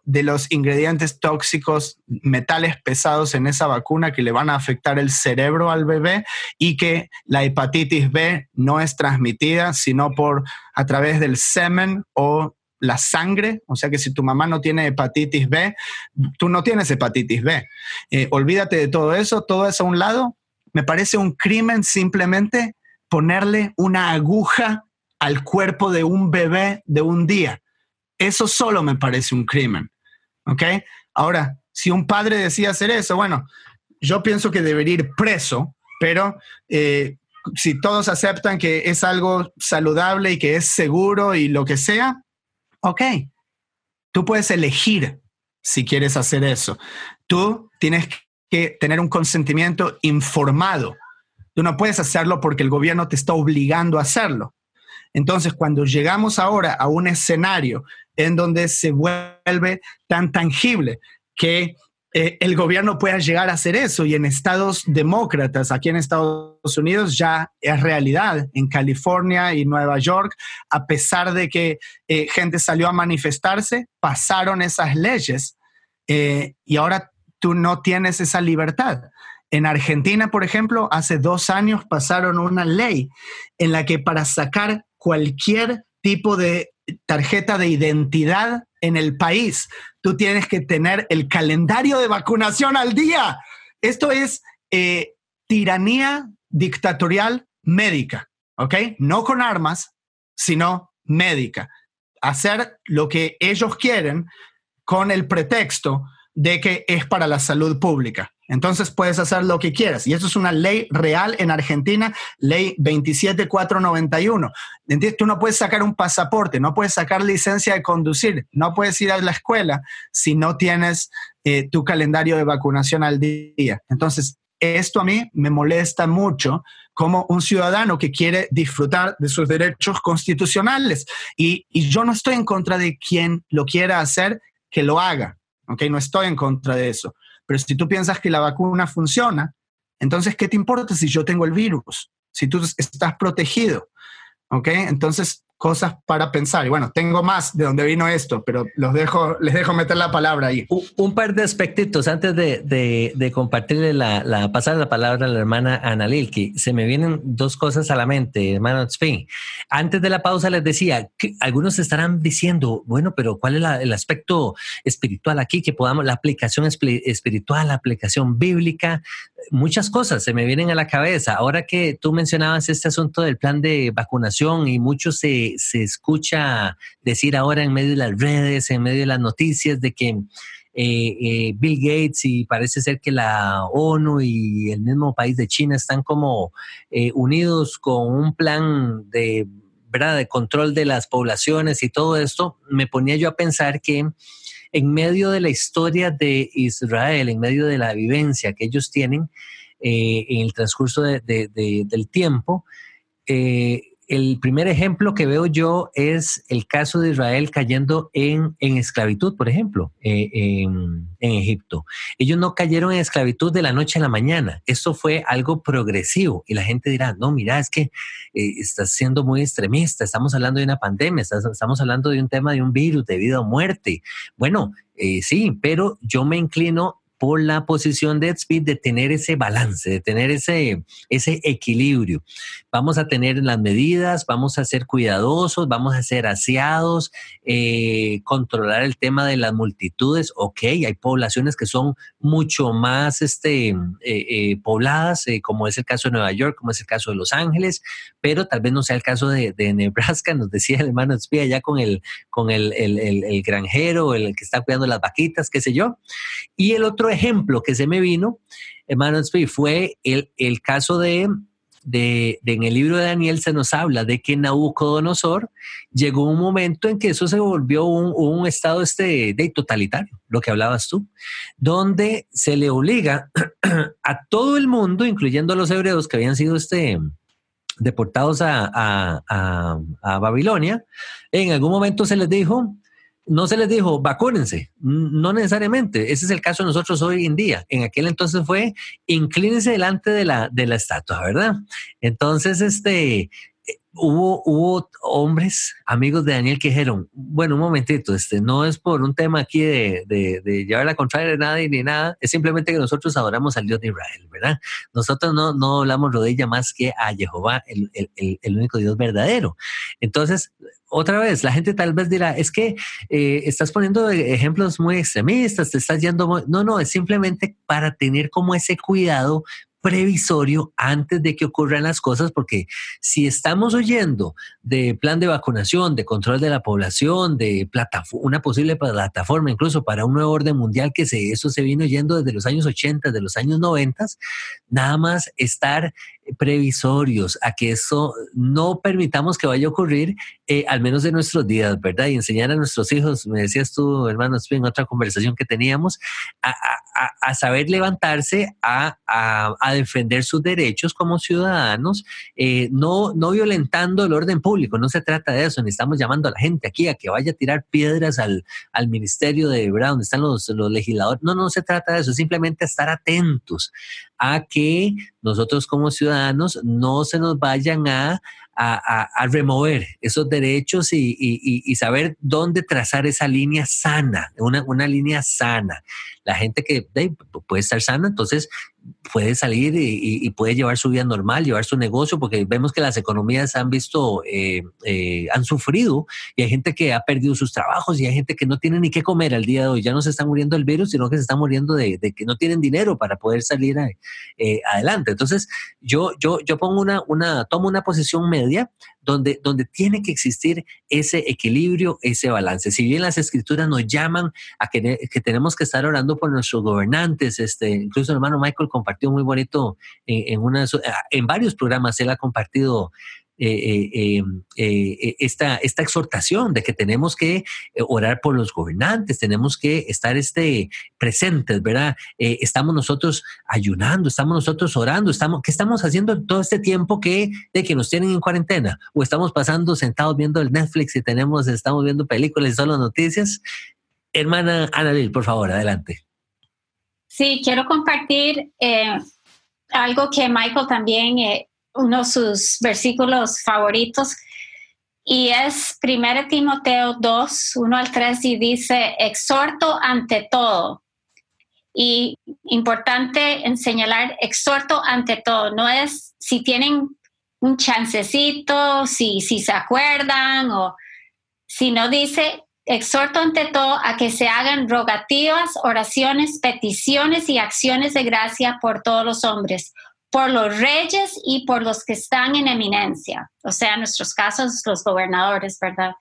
de los ingredientes tóxicos, metales pesados en esa vacuna que le van a afectar el cerebro al bebé y que la hepatitis B no es transmitida sino por a través del semen o la sangre, o sea que si tu mamá no tiene hepatitis B, tú no tienes hepatitis B. Eh, olvídate de todo eso, todo eso a un lado. Me parece un crimen simplemente ponerle una aguja al cuerpo de un bebé de un día. Eso solo me parece un crimen. ¿Ok? Ahora, si un padre decía hacer eso, bueno, yo pienso que debería ir preso, pero eh, si todos aceptan que es algo saludable y que es seguro y lo que sea, ok, tú puedes elegir si quieres hacer eso. Tú tienes que tener un consentimiento informado. Tú no puedes hacerlo porque el gobierno te está obligando a hacerlo. Entonces, cuando llegamos ahora a un escenario en donde se vuelve tan tangible que eh, el gobierno pueda llegar a hacer eso y en estados demócratas, aquí en Estados Unidos ya es realidad, en California y Nueva York, a pesar de que eh, gente salió a manifestarse, pasaron esas leyes eh, y ahora tú no tienes esa libertad. En Argentina, por ejemplo, hace dos años pasaron una ley en la que para sacar cualquier tipo de tarjeta de identidad en el país. Tú tienes que tener el calendario de vacunación al día. Esto es eh, tiranía dictatorial médica, ¿ok? No con armas, sino médica. Hacer lo que ellos quieren con el pretexto de que es para la salud pública. Entonces puedes hacer lo que quieras. Y eso es una ley real en Argentina, ley 27491. ¿Entiendes? Tú no puedes sacar un pasaporte, no puedes sacar licencia de conducir, no puedes ir a la escuela si no tienes eh, tu calendario de vacunación al día. Entonces, esto a mí me molesta mucho como un ciudadano que quiere disfrutar de sus derechos constitucionales. Y, yo no estoy en contra de quien lo quiera hacer, que lo haga. ¿ok? No estoy en contra de eso. Pero si tú piensas que la vacuna funciona, entonces, ¿qué te importa si yo tengo el virus? Si tú estás protegido. ¿Ok? Entonces, cosas para pensar. Y bueno, tengo más de dónde vino esto, pero los dejo, les dejo meter la palabra ahí. Un, par de aspectitos antes de, de, compartirle la, la, pasar la palabra a la hermana Ana Lilki. Se me vienen dos cosas a la mente, hermano Tzfin. Antes de la pausa les decía que algunos estarán diciendo, bueno, pero ¿cuál es el aspecto espiritual aquí? Que podamos, la aplicación espiritual, la aplicación bíblica, muchas cosas se me vienen a la cabeza. Ahora que tú mencionabas este asunto del plan de vacunación y mucho se, se escucha decir ahora en medio de las redes, en medio de las noticias, de que eh, eh, Bill Gates y parece ser que la ONU y el mismo país de China están como eh, unidos con un plan de, ¿verdad? de control de las poblaciones y todo esto, me ponía yo a pensar que en medio de la historia de Israel, en medio de la vivencia que ellos tienen en el transcurso del tiempo, eh, el primer ejemplo que veo yo es el caso de Israel cayendo en, esclavitud, por ejemplo, eh, en, Egipto. Ellos no cayeron en esclavitud de la noche a la mañana. Esto fue algo progresivo. Y la gente dirá, no, mira, es que eh, estás siendo muy extremista. Estamos hablando de una pandemia, estamos hablando de un tema de un virus, de vida o muerte. Bueno, eh, sí, pero yo me inclino por la posición de Speed de tener ese balance, de tener ese, ese equilibrio. Vamos a tener las medidas, vamos a ser cuidadosos, vamos a ser aseados, eh, controlar el tema de las multitudes. Ok, hay poblaciones que son mucho más este, eh, eh, pobladas, como es el caso de Nueva York, como es el caso de Los Ángeles, pero tal vez no sea el caso de, Nebraska, nos decía el hermano Speed allá con el, con el, el, el granjero, el que está cuidando las vaquitas, qué sé yo. Y el otro ejemplo que se me vino, hermano, fue el, el caso de, de, en el libro de Daniel se nos habla de que Nabucodonosor llegó un momento en que eso se volvió un, un estado este de totalitario, lo que hablabas tú, donde se le obliga (clears throat) a todo el mundo, incluyendo a los hebreos que habían sido este, deportados a, a, a, a Babilonia, en algún momento se les dijo, no se les dijo vacúnense, no necesariamente. Ese es el caso de nosotros hoy en día. En aquel entonces fue inclínense delante de la, de la estatua, ¿verdad? Entonces, este, hubo, hubo hombres, amigos de Daniel, que dijeron, bueno, un momentito, este, no es por un tema aquí de, de, llevar la contraria de nadie ni nada, es simplemente que nosotros adoramos al Dios de Israel, ¿verdad? Nosotros no, no hablamos rodilla más que a Jehová, el, el, único Dios verdadero. Entonces, otra vez, la gente tal vez dirá, es que eh, estás poniendo ejemplos muy extremistas, te estás yendo... No, no, es simplemente para tener como ese cuidado previsorio antes de que ocurran las cosas, porque si estamos oyendo de plan de vacunación, de control de la población, de una posible plataforma incluso para un nuevo orden mundial, que se, eso se vino oyendo desde los años 80, de los años 90, nada más estar previsorios a que eso no permitamos que vaya a ocurrir, eh, al menos en nuestros días, ¿verdad? Y enseñar a nuestros hijos, me decías tú, hermano, en otra conversación que teníamos, a, saber levantarse, a, defender sus derechos como ciudadanos, eh, no, no violentando el orden público, no se trata de eso, ni estamos llamando a la gente aquí a que vaya a tirar piedras al, al ministerio de, ¿verdad? Donde están los, los legisladores, no, no se trata de eso, simplemente estar atentos a que nosotros como ciudadanos no se nos vayan a, a, remover esos derechos y, saber dónde trazar esa línea sana, una, una línea sana. La gente que puede estar sana, entonces puede salir y, puede llevar su vida normal, llevar su negocio, porque vemos que las economías han visto, eh, eh, han sufrido y hay gente que ha perdido sus trabajos y hay gente que no tiene ni qué comer al día de hoy. Ya no se está muriendo el virus, sino que se está muriendo de, que no tienen dinero para poder salir eh, adelante. Entonces, yo, yo, yo pongo una, una, tomo una posición media donde, donde tiene que existir ese equilibrio, ese balance. Si bien las escrituras nos llaman a que, que tenemos que estar orando por nuestros gobernantes, este, incluso el hermano Michael compartió muy bonito en, una, en varios programas, él ha compartido esta, esta exhortación de que tenemos que orar por los gobernantes, tenemos que estar este, presentes, ¿verdad? estamos nosotros ayunando, estamos nosotros orando, estamos, ¿qué estamos haciendo todo este tiempo que, de que nos tienen en cuarentena? ¿O estamos pasando sentados viendo el Netflix y tenemos, estamos viendo películas y solo noticias? Hermana Annalil, por favor, adelante. Sí, quiero compartir eh, algo que Michael también, eh, uno de sus versículos favoritos, y es 1 Timoteo 2, 1 al 3, y dice, exhorto ante todo. Y importante en señalar, exhorto ante todo, no es si tienen un chancecito, si, si se acuerdan, o si no dice, exhorto ante todo a que se hagan rogativas, oraciones, peticiones y acciones de gracia por todos los hombres, por los reyes y por los que están en eminencia, o sea, en nuestros casos los gobernadores, ¿verdad?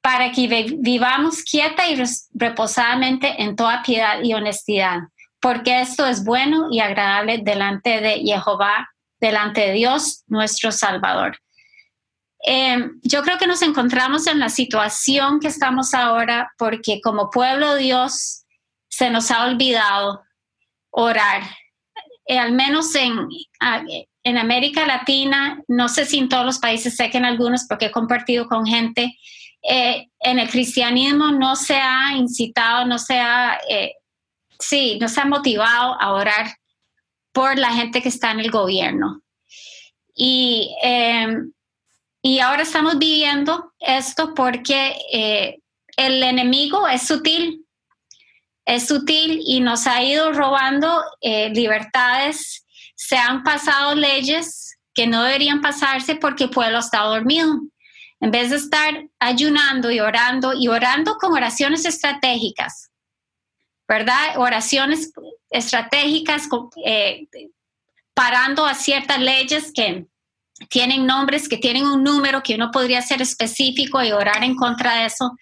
Para que vivamos quieta y reposadamente en toda piedad y honestidad, porque esto es bueno y agradable delante de Jehová, delante de Dios, nuestro Salvador. Em, yo creo que nos encontramos en la situación que estamos ahora porque como pueblo de Dios se nos ha olvidado orar. Eh, al menos en, en América Latina, no sé si en todos los países, sé que en algunos porque he compartido con gente, eh, en el cristianismo no se ha incitado, no se ha, eh, sí, no se ha motivado a orar por la gente que está en el gobierno. Y em, y ahora estamos viviendo esto porque eh, el enemigo es sutil, es sutil y nos ha ido robando eh, libertades. Se han pasado leyes que no deberían pasarse porque el pueblo está dormido. En vez de estar ayunando y orando y orando con oraciones estratégicas, ¿verdad? Oraciones estratégicas eh, parando a ciertas leyes que tienen nombres que tienen un número que uno podría ser específico y orar en contra de eso.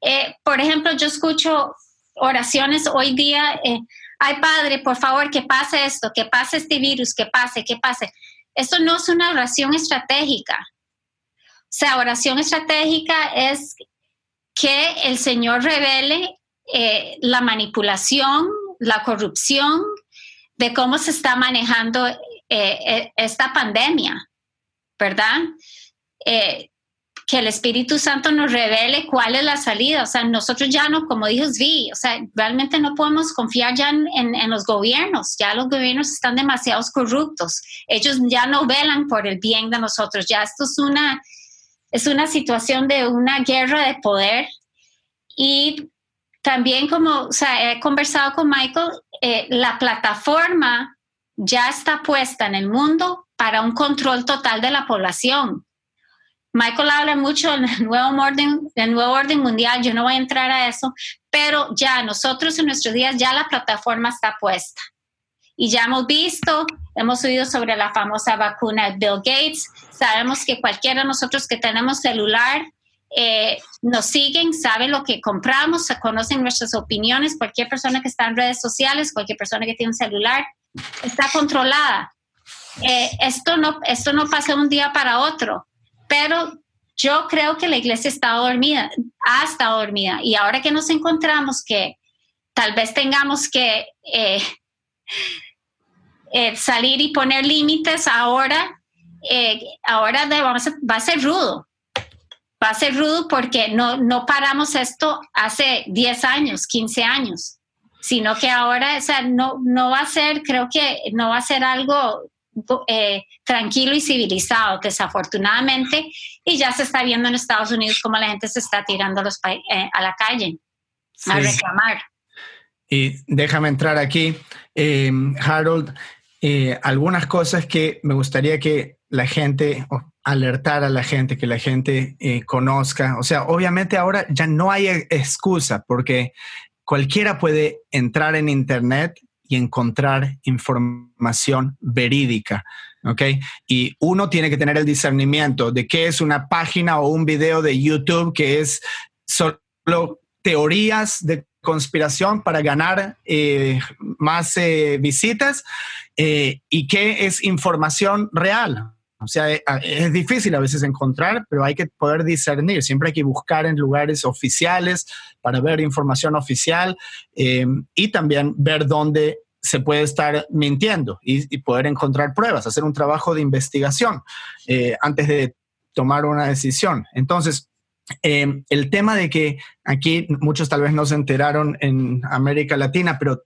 Eh, por ejemplo, yo escucho oraciones hoy día, eh, ay Padre, por favor, que pase esto, que pase este virus, que pase, que pase. Esto no es una oración estratégica. O sea, oración estratégica es que el Señor revele eh, la manipulación, la corrupción, de cómo se está manejando esta pandemia. ¿verdad? Eh, que el Espíritu Santo nos revele cuál es la salida. O sea, nosotros ya no, como dijo Vi, o sea, realmente no podemos confiar ya en, los gobiernos. Ya los gobiernos están demasiados corruptos. Ellos ya no velan por el bien de nosotros. Ya esto es una, es una situación de una guerra de poder. Y también como, o sea, he conversado con Michael, eh, la plataforma ya está puesta en el mundo para un control total de la población. Michael habla mucho del (laughs) nuevo orden, del nuevo orden mundial, yo no voy a entrar a eso, pero ya nosotros en nuestros días ya la plataforma está puesta. Y ya hemos visto, hemos oído sobre la famosa vacuna de Bill Gates, sabemos que cualquiera de nosotros que tenemos celular eh, nos siguen, saben lo que compramos, se conocen nuestras opiniones, cualquier persona que está en redes sociales, cualquier persona que tiene un celular, está controlada. Eh, esto, no, esto no pasa un día para otro, pero yo creo que la iglesia está dormida, ha estado dormida. Y ahora que nos encontramos que tal vez tengamos que eh, eh, salir y poner límites ahora, ahora vamos va a ser rudo. Va a ser rudo porque no, no paramos esto hace 10 años, 15 años, sino que ahora, o sea, no, no va a ser, creo que no va a ser algo eh, tranquilo y civilizado, desafortunadamente, y ya se está viendo en Estados Unidos cómo la gente se está tirando los eh, a la calle a reclamar. Y déjame entrar aquí, em, Harold, eh, algunas cosas que me gustaría que la gente, alertar a la gente, que la gente conozca. O sea, obviamente ahora ya no hay excusa porque cualquiera puede entrar en Internet y encontrar información verídica. ¿ok? Y uno tiene que tener el discernimiento de qué es una página o un video de YouTube que es solo teorías de conspiración para ganar eh, más eh, visitas eh, y qué es información real. O sea, eh, es difícil a veces encontrar, pero hay que poder discernir. Siempre hay que buscar en lugares oficiales para ver información oficial eh, y también ver dónde se puede estar mintiendo y, poder encontrar pruebas, hacer un trabajo de investigación eh, antes de tomar una decisión. Entonces, el tema de que aquí muchos tal vez no se enteraron en América Latina, pero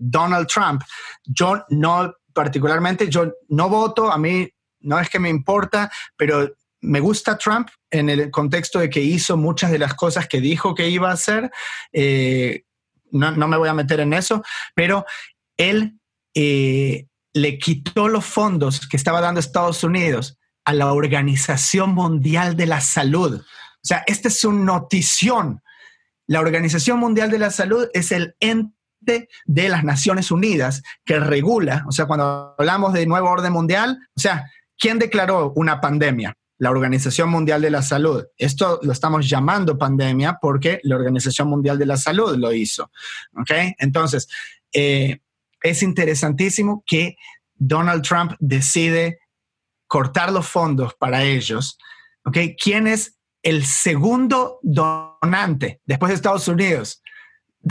Donald Trump, yo no particularmente, yo no voto, a mí no es que me importa, pero me gusta Trump en el contexto de que hizo muchas de las cosas que dijo que iba a hacer. Eh, no, me voy a meter en eso, pero él eh, le quitó los fondos que estaba dando Estados Unidos a la Organización Mundial de la Salud. O sea, esta es una notición. La Organización Mundial de la Salud es el ente de las Naciones Unidas que regula, o sea, cuando hablamos de nuevo orden mundial, o sea, ¿Quién declaró una pandemia? La Organización Mundial de la Salud. Esto lo estamos llamando pandemia porque la Organización Mundial de la Salud lo hizo. ¿Ok? Entonces, eh, es interesantísimo que Donald Trump decide cortar los fondos para ellos. ¿Ok? ¿Quién es el segundo donante después de Estados Unidos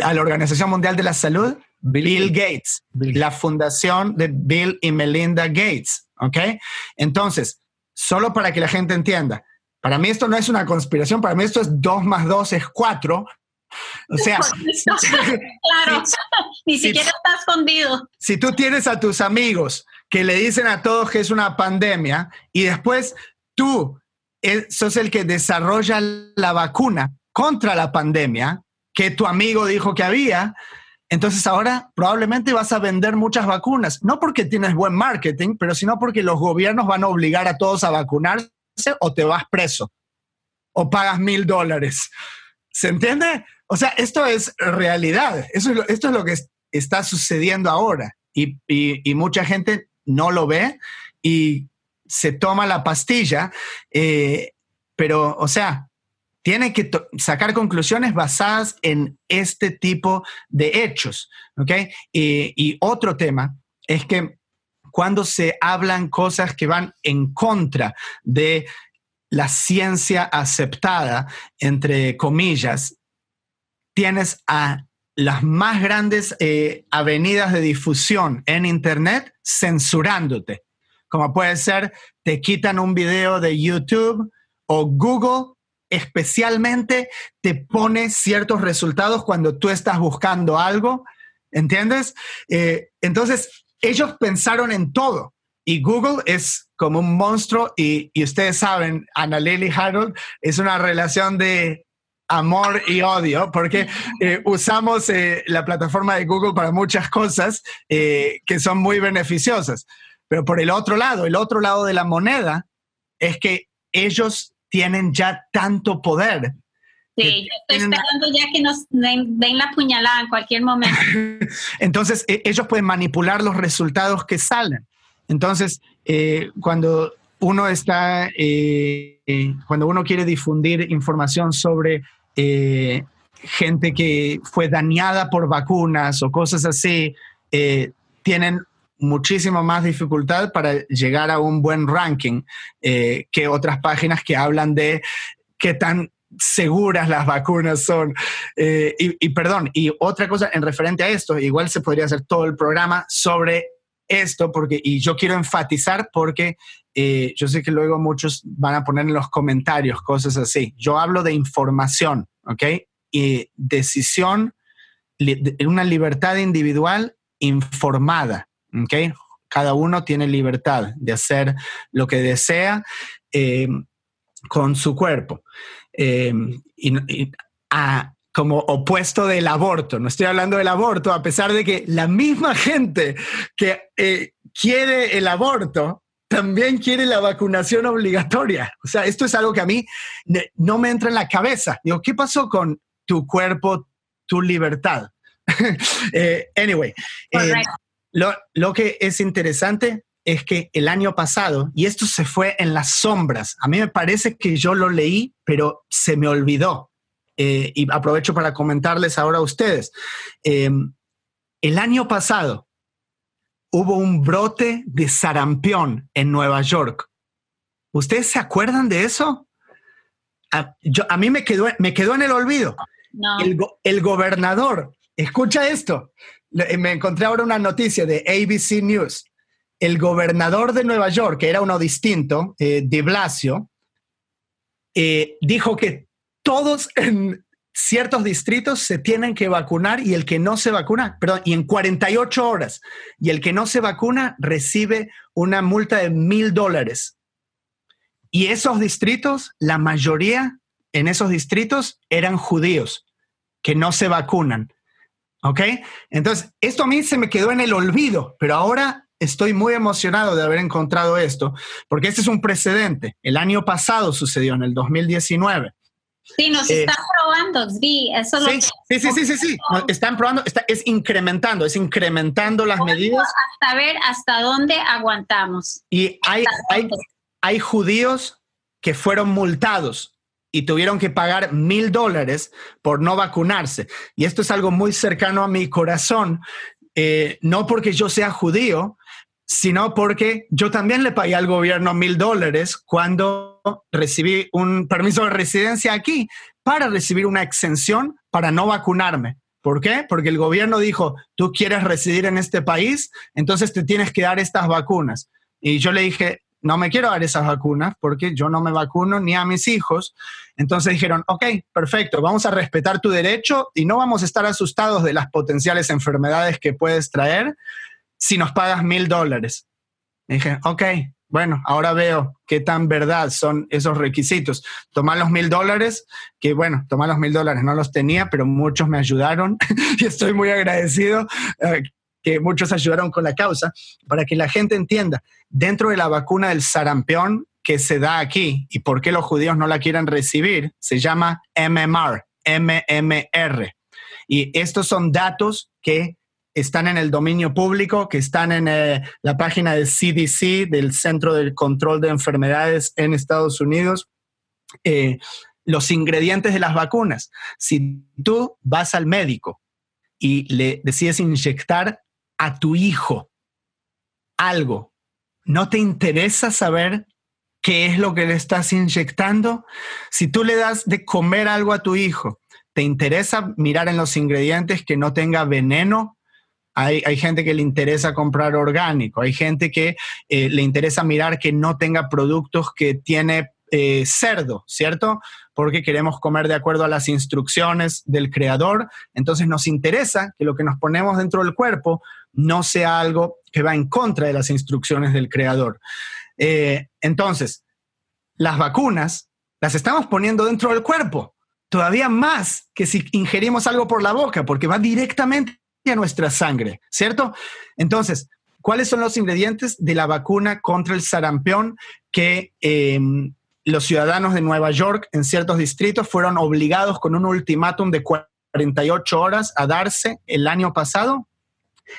a la Organización Mundial de la Salud? Bill, Gates, la fundación de Bill y Melinda Gates. ¿Ok? Entonces, solo para que la gente entienda, para mí esto no es una conspiración, para mí esto es 2 más 2 es 4. O (laughs) sea, claro, (laughs) ni siquiera está escondido. Si tú tienes a tus amigos que le dicen a todos que es una pandemia y después tú sos el que desarrolla la vacuna contra la pandemia que tu amigo dijo que había, entonces ahora probablemente vas a vender muchas vacunas, no porque tienes buen marketing, pero sino porque los gobiernos van a obligar a todos a vacunarse o te vas preso o pagas mil dólares. ¿Se entiende? O sea, esto es realidad. Eso es esto es lo que está sucediendo ahora y, mucha gente no lo ve y se toma la pastilla, eh, pero, o sea, tiene que sacar conclusiones basadas en este tipo de hechos. Y, otro tema es que cuando se hablan cosas que van en contra de la ciencia aceptada, entre comillas, tienes a las más grandes eh, avenidas de difusión en Internet censurándote. Como puede ser, te quitan un video de YouTube o Google especialmente te pone ciertos resultados cuando tú estás buscando algo, ¿entiendes? Eh, entonces, ellos pensaron en todo y Google es como un monstruo y, ustedes saben, Ana Lily Harold es una relación de amor y odio, porque (laughs) eh, usamos eh, la plataforma de Google para muchas cosas que son muy beneficiosas. Pero por el otro lado, el otro lado de la moneda es que ellos tienen ya tanto poder. Sí, yo estoy esperando ya que nos den, la puñalada en cualquier momento. (laughs) Entonces, e, ellos pueden manipular los resultados que salen. Entonces, eh, cuando uno está, eh, eh, cuando uno quiere difundir información sobre gente que fue dañada por vacunas o cosas así, tienen muchísimo más dificultad para llegar a un buen ranking eh, que otras páginas que hablan de qué tan seguras las vacunas son. Eh, y, perdón, y otra cosa en referente a esto, igual se podría hacer todo el programa sobre esto, porque, y yo quiero enfatizar porque eh, yo sé que luego muchos van a poner en los comentarios cosas así. Yo hablo de información, ¿ok? Y decisión, una libertad individual informada. ¿Okay? Cada uno tiene libertad de hacer lo que desea eh, con su cuerpo. Eh, y, como opuesto del aborto. No estoy hablando del aborto, a pesar de que la misma gente que eh, quiere el aborto también quiere la vacunación obligatoria. O sea, esto es algo que a mí no me entra en la cabeza. Digo, ¿qué pasó con tu cuerpo, tu libertad? (laughs) anyway, lo, que es interesante es que el año pasado, y esto se fue en las sombras, a mí me parece que yo lo leí, pero se me olvidó. Eh, y aprovecho para comentarles ahora a ustedes. Em, el año pasado hubo un brote de sarampión en Nueva York. ¿Ustedes se acuerdan de eso? A, yo, a mí me quedó, me quedó en el olvido. No. El, el, gobernador, escucha esto, me encontré ahora una noticia de ABC News. El gobernador de Nueva York, que era uno distinto, eh, de Blasio, eh, dijo que todos en ciertos distritos se tienen que vacunar y el que no se vacuna, perdón, y en 48 horas, y el que no se vacuna recibe una multa de mil dólares. Y esos distritos, la mayoría en esos distritos eran judíos que no se vacunan. ¿Ok? Entonces, esto a mí se me quedó en el olvido, pero ahora estoy muy emocionado de haber encontrado esto, porque este es un precedente. El año pasado sucedió, en el 2019. Sí, nos eh, están probando, sí, eso sí, sí, sí, sí, sí, sí, están probando, está, es incrementando, es incrementando las medidas. Hasta ver hasta dónde aguantamos. Y hay, hay, hay judíos que fueron multados y tuvieron que pagar mil dólares por no vacunarse. Y esto es algo muy cercano a mi corazón, eh, no porque yo sea judío, sino porque yo también le pagué al gobierno mil dólares cuando recibí un permiso de residencia aquí para recibir una exención para no vacunarme. ¿Por qué? Porque el gobierno dijo, tú quieres residir en este país, entonces te tienes que dar estas vacunas. Y yo le dije, no me quiero dar esas vacunas porque yo no me vacuno ni a mis hijos. Entonces dijeron, ok, perfecto, vamos a respetar tu derecho y no vamos a estar asustados de las potenciales enfermedades que puedes traer si nos pagas mil dólares. Dije, ok, bueno, ahora veo qué tan verdad son esos requisitos. Tomar los mil dólares, que bueno, tomar los mil dólares no los tenía, pero muchos me ayudaron (laughs) y estoy muy agradecido eh, muchos ayudaron con la causa, para que la gente entienda, dentro de la vacuna del sarampión que se da aquí y por qué los judíos no la quieren recibir, se llama MMR, MMR. Y estos son datos que están en el dominio público, que están en eh, la página del CDC, del Centro de Control de Enfermedades en Estados Unidos. Eh, los ingredientes de las vacunas. Si tú vas al médico y le decides inyectar a tu hijo algo, ¿no te interesa saber qué es lo que le estás inyectando? Si tú le das de comer algo a tu hijo, ¿te interesa mirar en los ingredientes que no tenga veneno? Hay, gente que le interesa comprar orgánico, hay gente que eh, le interesa mirar que no tenga productos que tiene eh, cerdo, ¿cierto? Porque queremos comer de acuerdo a las instrucciones del creador. Entonces nos interesa que lo que nos ponemos dentro del cuerpo no sea algo que va en contra de las instrucciones del creador. Eh, entonces, las vacunas las estamos poniendo dentro del cuerpo, todavía más que si ingerimos algo por la boca, porque va directamente a nuestra sangre, ¿cierto? Entonces, ¿cuáles son los ingredientes de la vacuna contra el sarampión que em, los ciudadanos de Nueva York en ciertos distritos fueron obligados con un ultimátum de 48 horas a darse el año pasado?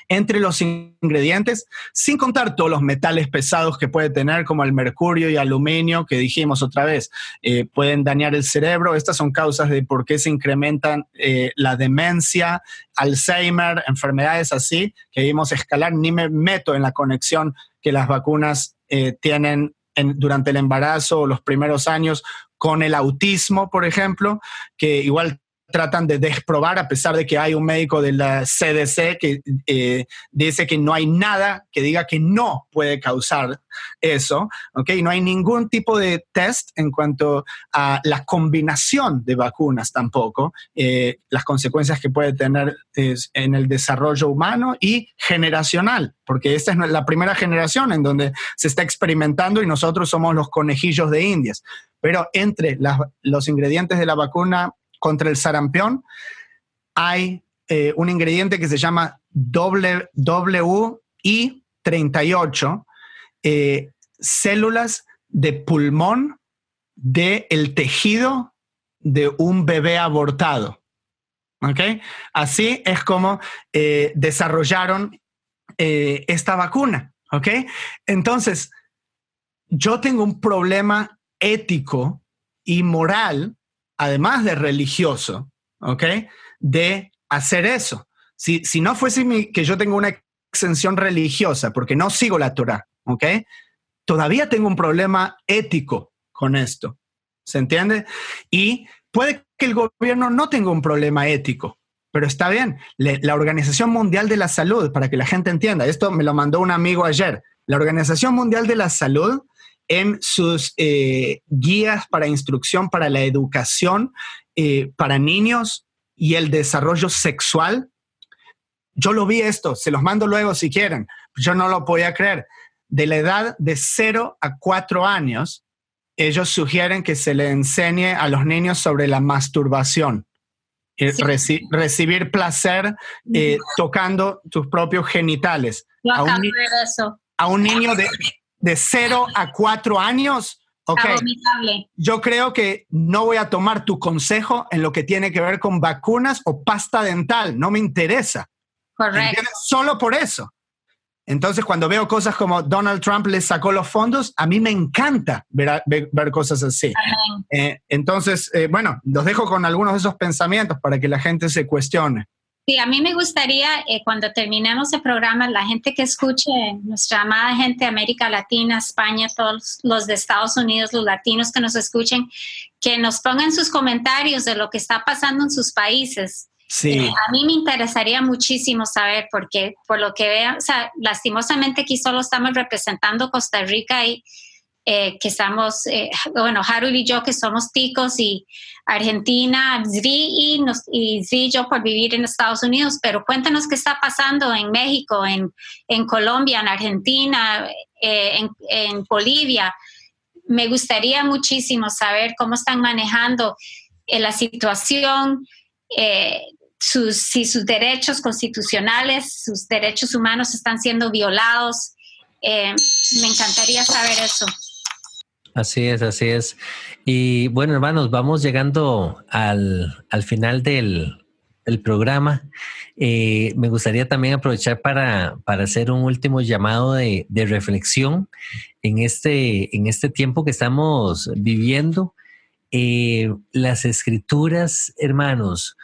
entre los ingredientes, sin contar todos los metales pesados que puede tener, como el mercurio y aluminio, que dijimos otra vez, eh, pueden dañar el cerebro. Estas son causas de por qué se incrementan eh, la demencia, Alzheimer, enfermedades así, que vimos escalar. Ni me meto en la conexión que las vacunas eh, tienen durante el embarazo o los primeros años con el autismo, por ejemplo, que igual tratan de desprobar, a pesar de que hay un médico de la CDC que eh, dice que no hay nada que diga que no puede causar eso, ¿ok? No hay ningún tipo de test en cuanto a la combinación de vacunas tampoco, eh, las consecuencias que puede tener en el desarrollo humano y generacional, porque esta es la primera generación en donde se está experimentando y nosotros somos los conejillos de indias. Pero entre los ingredientes de la vacuna contra el sarampión, hay eh, un ingrediente que se llama WI38, eh, células de pulmón del tejido de un bebé abortado. Así es como eh, desarrollaron esta vacuna. Entonces, yo tengo un problema ético y moral además de religioso, ¿ok? De hacer eso. Si, si no fuese que yo tengo una exención religiosa, porque no sigo la Torah, ¿ok? todavía tengo un problema ético con esto. ¿Se entiende? Y puede que el gobierno no tenga un problema ético, pero está bien. la Organización Mundial de la Salud, para que la gente entienda, esto me lo mandó un amigo ayer, la Organización Mundial de la Salud en sus eh, guías para instrucción para la educación eh, para niños y el desarrollo sexual. Yo lo vi esto, se los mando luego si quieren. Yo no lo podía creer. De la edad de 0 a 4 años, ellos sugieren que se le enseñe a los niños sobre la masturbación. recibir placer eh, tocando tus propios genitales. a, un, eso. a un niño de, de 0 a 4 años, ok. Yo creo que no voy a tomar tu consejo en lo que tiene que ver con vacunas o pasta dental. No me interesa. Correcto. Solo por eso. Entonces, cuando veo cosas como Donald Trump le sacó los fondos, a mí me encanta ver, ver, cosas así. Eh, entonces, eh, bueno, los dejo con algunos de esos pensamientos para que la gente se cuestione. Sí, a mí me gustaría, eh, cuando terminemos el programa, la gente que escuche, nuestra amada gente de América Latina, España, todos los de Estados Unidos, los latinos que nos escuchen, que nos pongan sus comentarios de lo que está pasando en sus países. Sí. Eh, a mí me interesaría muchísimo saber, porque por lo que veo, o sea, lastimosamente aquí solo estamos representando Costa Rica y eh, que estamos, eh, bueno, Harold y yo que somos ticos y Argentina, y, nos, yo por vivir en Estados Unidos, pero cuéntanos qué está pasando en México, en, en Colombia, en Argentina, eh, en, en, Bolivia. Me gustaría muchísimo saber cómo están manejando la situación, sus, si sus derechos constitucionales, sus derechos humanos están siendo violados. me encantaría saber eso. Así es, así es. Y bueno, hermanos, vamos llegando al, final del, programa. Eh, me gustaría también aprovechar para, hacer un último llamado de, reflexión en este, en este tiempo que estamos viviendo. Eh, las escrituras, hermanos,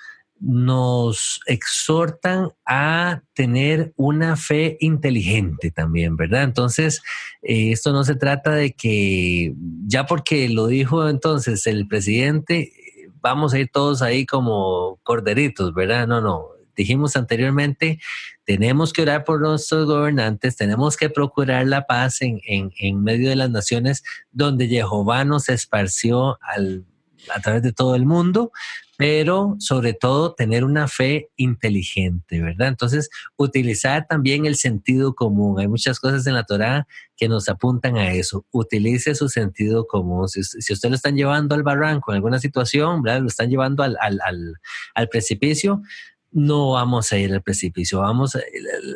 nos exhortan a tener una fe inteligente también, ¿verdad? Entonces, eh, esto no se trata de que ya porque lo dijo entonces el presidente, vamos a ir todos ahí como corderitos, ¿verdad? No, no. Dijimos anteriormente, tenemos que orar por nuestros gobernantes, tenemos que procurar la paz en, en medio de las naciones donde Jehová nos esparció al a través de todo el mundo, pero sobre todo tener una fe inteligente, ¿verdad? Entonces, utilizar también el sentido común. Hay muchas cosas en la Torah que nos apuntan a eso. Utilice su sentido común. Si, usted lo están llevando al barranco en alguna situación, ¿verdad? Lo están llevando al, precipicio, no vamos a ir al precipicio, vamos,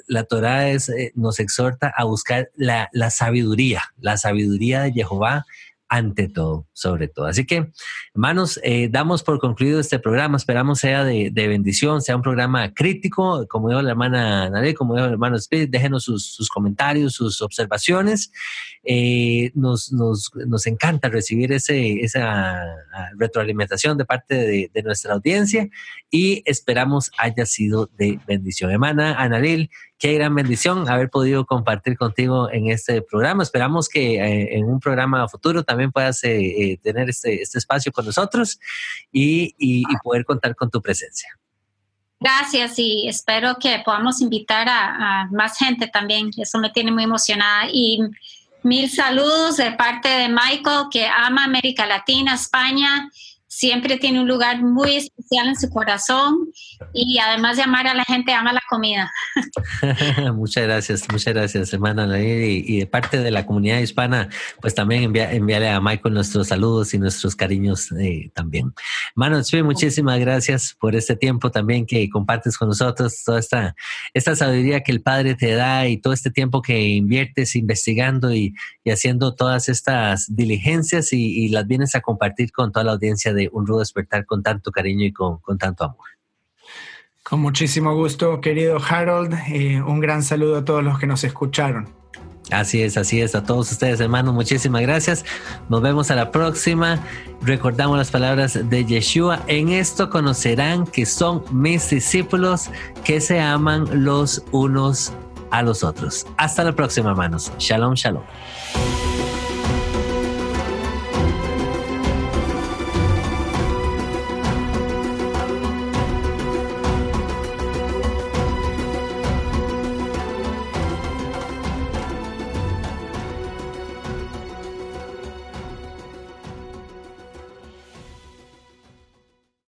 la Torah es, eh, nos exhorta a buscar la, la sabiduría, la sabiduría de Jehová ante todo, sobre todo. Así que, hermanos, eh, damos por concluido este programa. Esperamos sea de, bendición, sea un programa crítico, como dijo la hermana Nare, como dijo el hermano Speed, déjenos sus, comentarios, sus observaciones. Eh, nos, encanta recibir ese, esa ah, retroalimentación de parte de, de nuestra audiencia y esperamos haya sido de bendición. Hermana Anaril, Qué gran bendición haber podido compartir contigo en este programa. Esperamos que eh, en un programa futuro también puedas eh, eh, tener este, este, espacio con nosotros y, poder contar con tu presencia. Gracias y espero que podamos invitar a, más gente también. Eso me tiene muy emocionada. Y mil saludos de parte de Michael, que ama América Latina, España siempre tiene un lugar muy especial en su corazón y además de amar a la gente, ama la comida. (laughs) muchas gracias, muchas gracias, hermana. Y, de parte de la comunidad hispana, pues también envía, envíale a Michael nuestros saludos y nuestros cariños eh, también. Hermano, muchísimas gracias por este tiempo también que compartes con nosotros, toda esta, sabiduría que el Padre te da y todo este tiempo que inviertes investigando y, haciendo todas estas diligencias y, y las vienes a compartir con toda la audiencia de un rudo despertar con tanto cariño y con, tanto amor. Con muchísimo gusto, querido Harold. Eh, un gran saludo a todos los que nos escucharon. Así es, así es. A todos ustedes, hermanos, muchísimas gracias. Nos vemos a la próxima. Recordamos las palabras de Yeshua. En esto conocerán que son mis discípulos que se aman los unos a los otros. Hasta la próxima, hermanos. Shalom, shalom.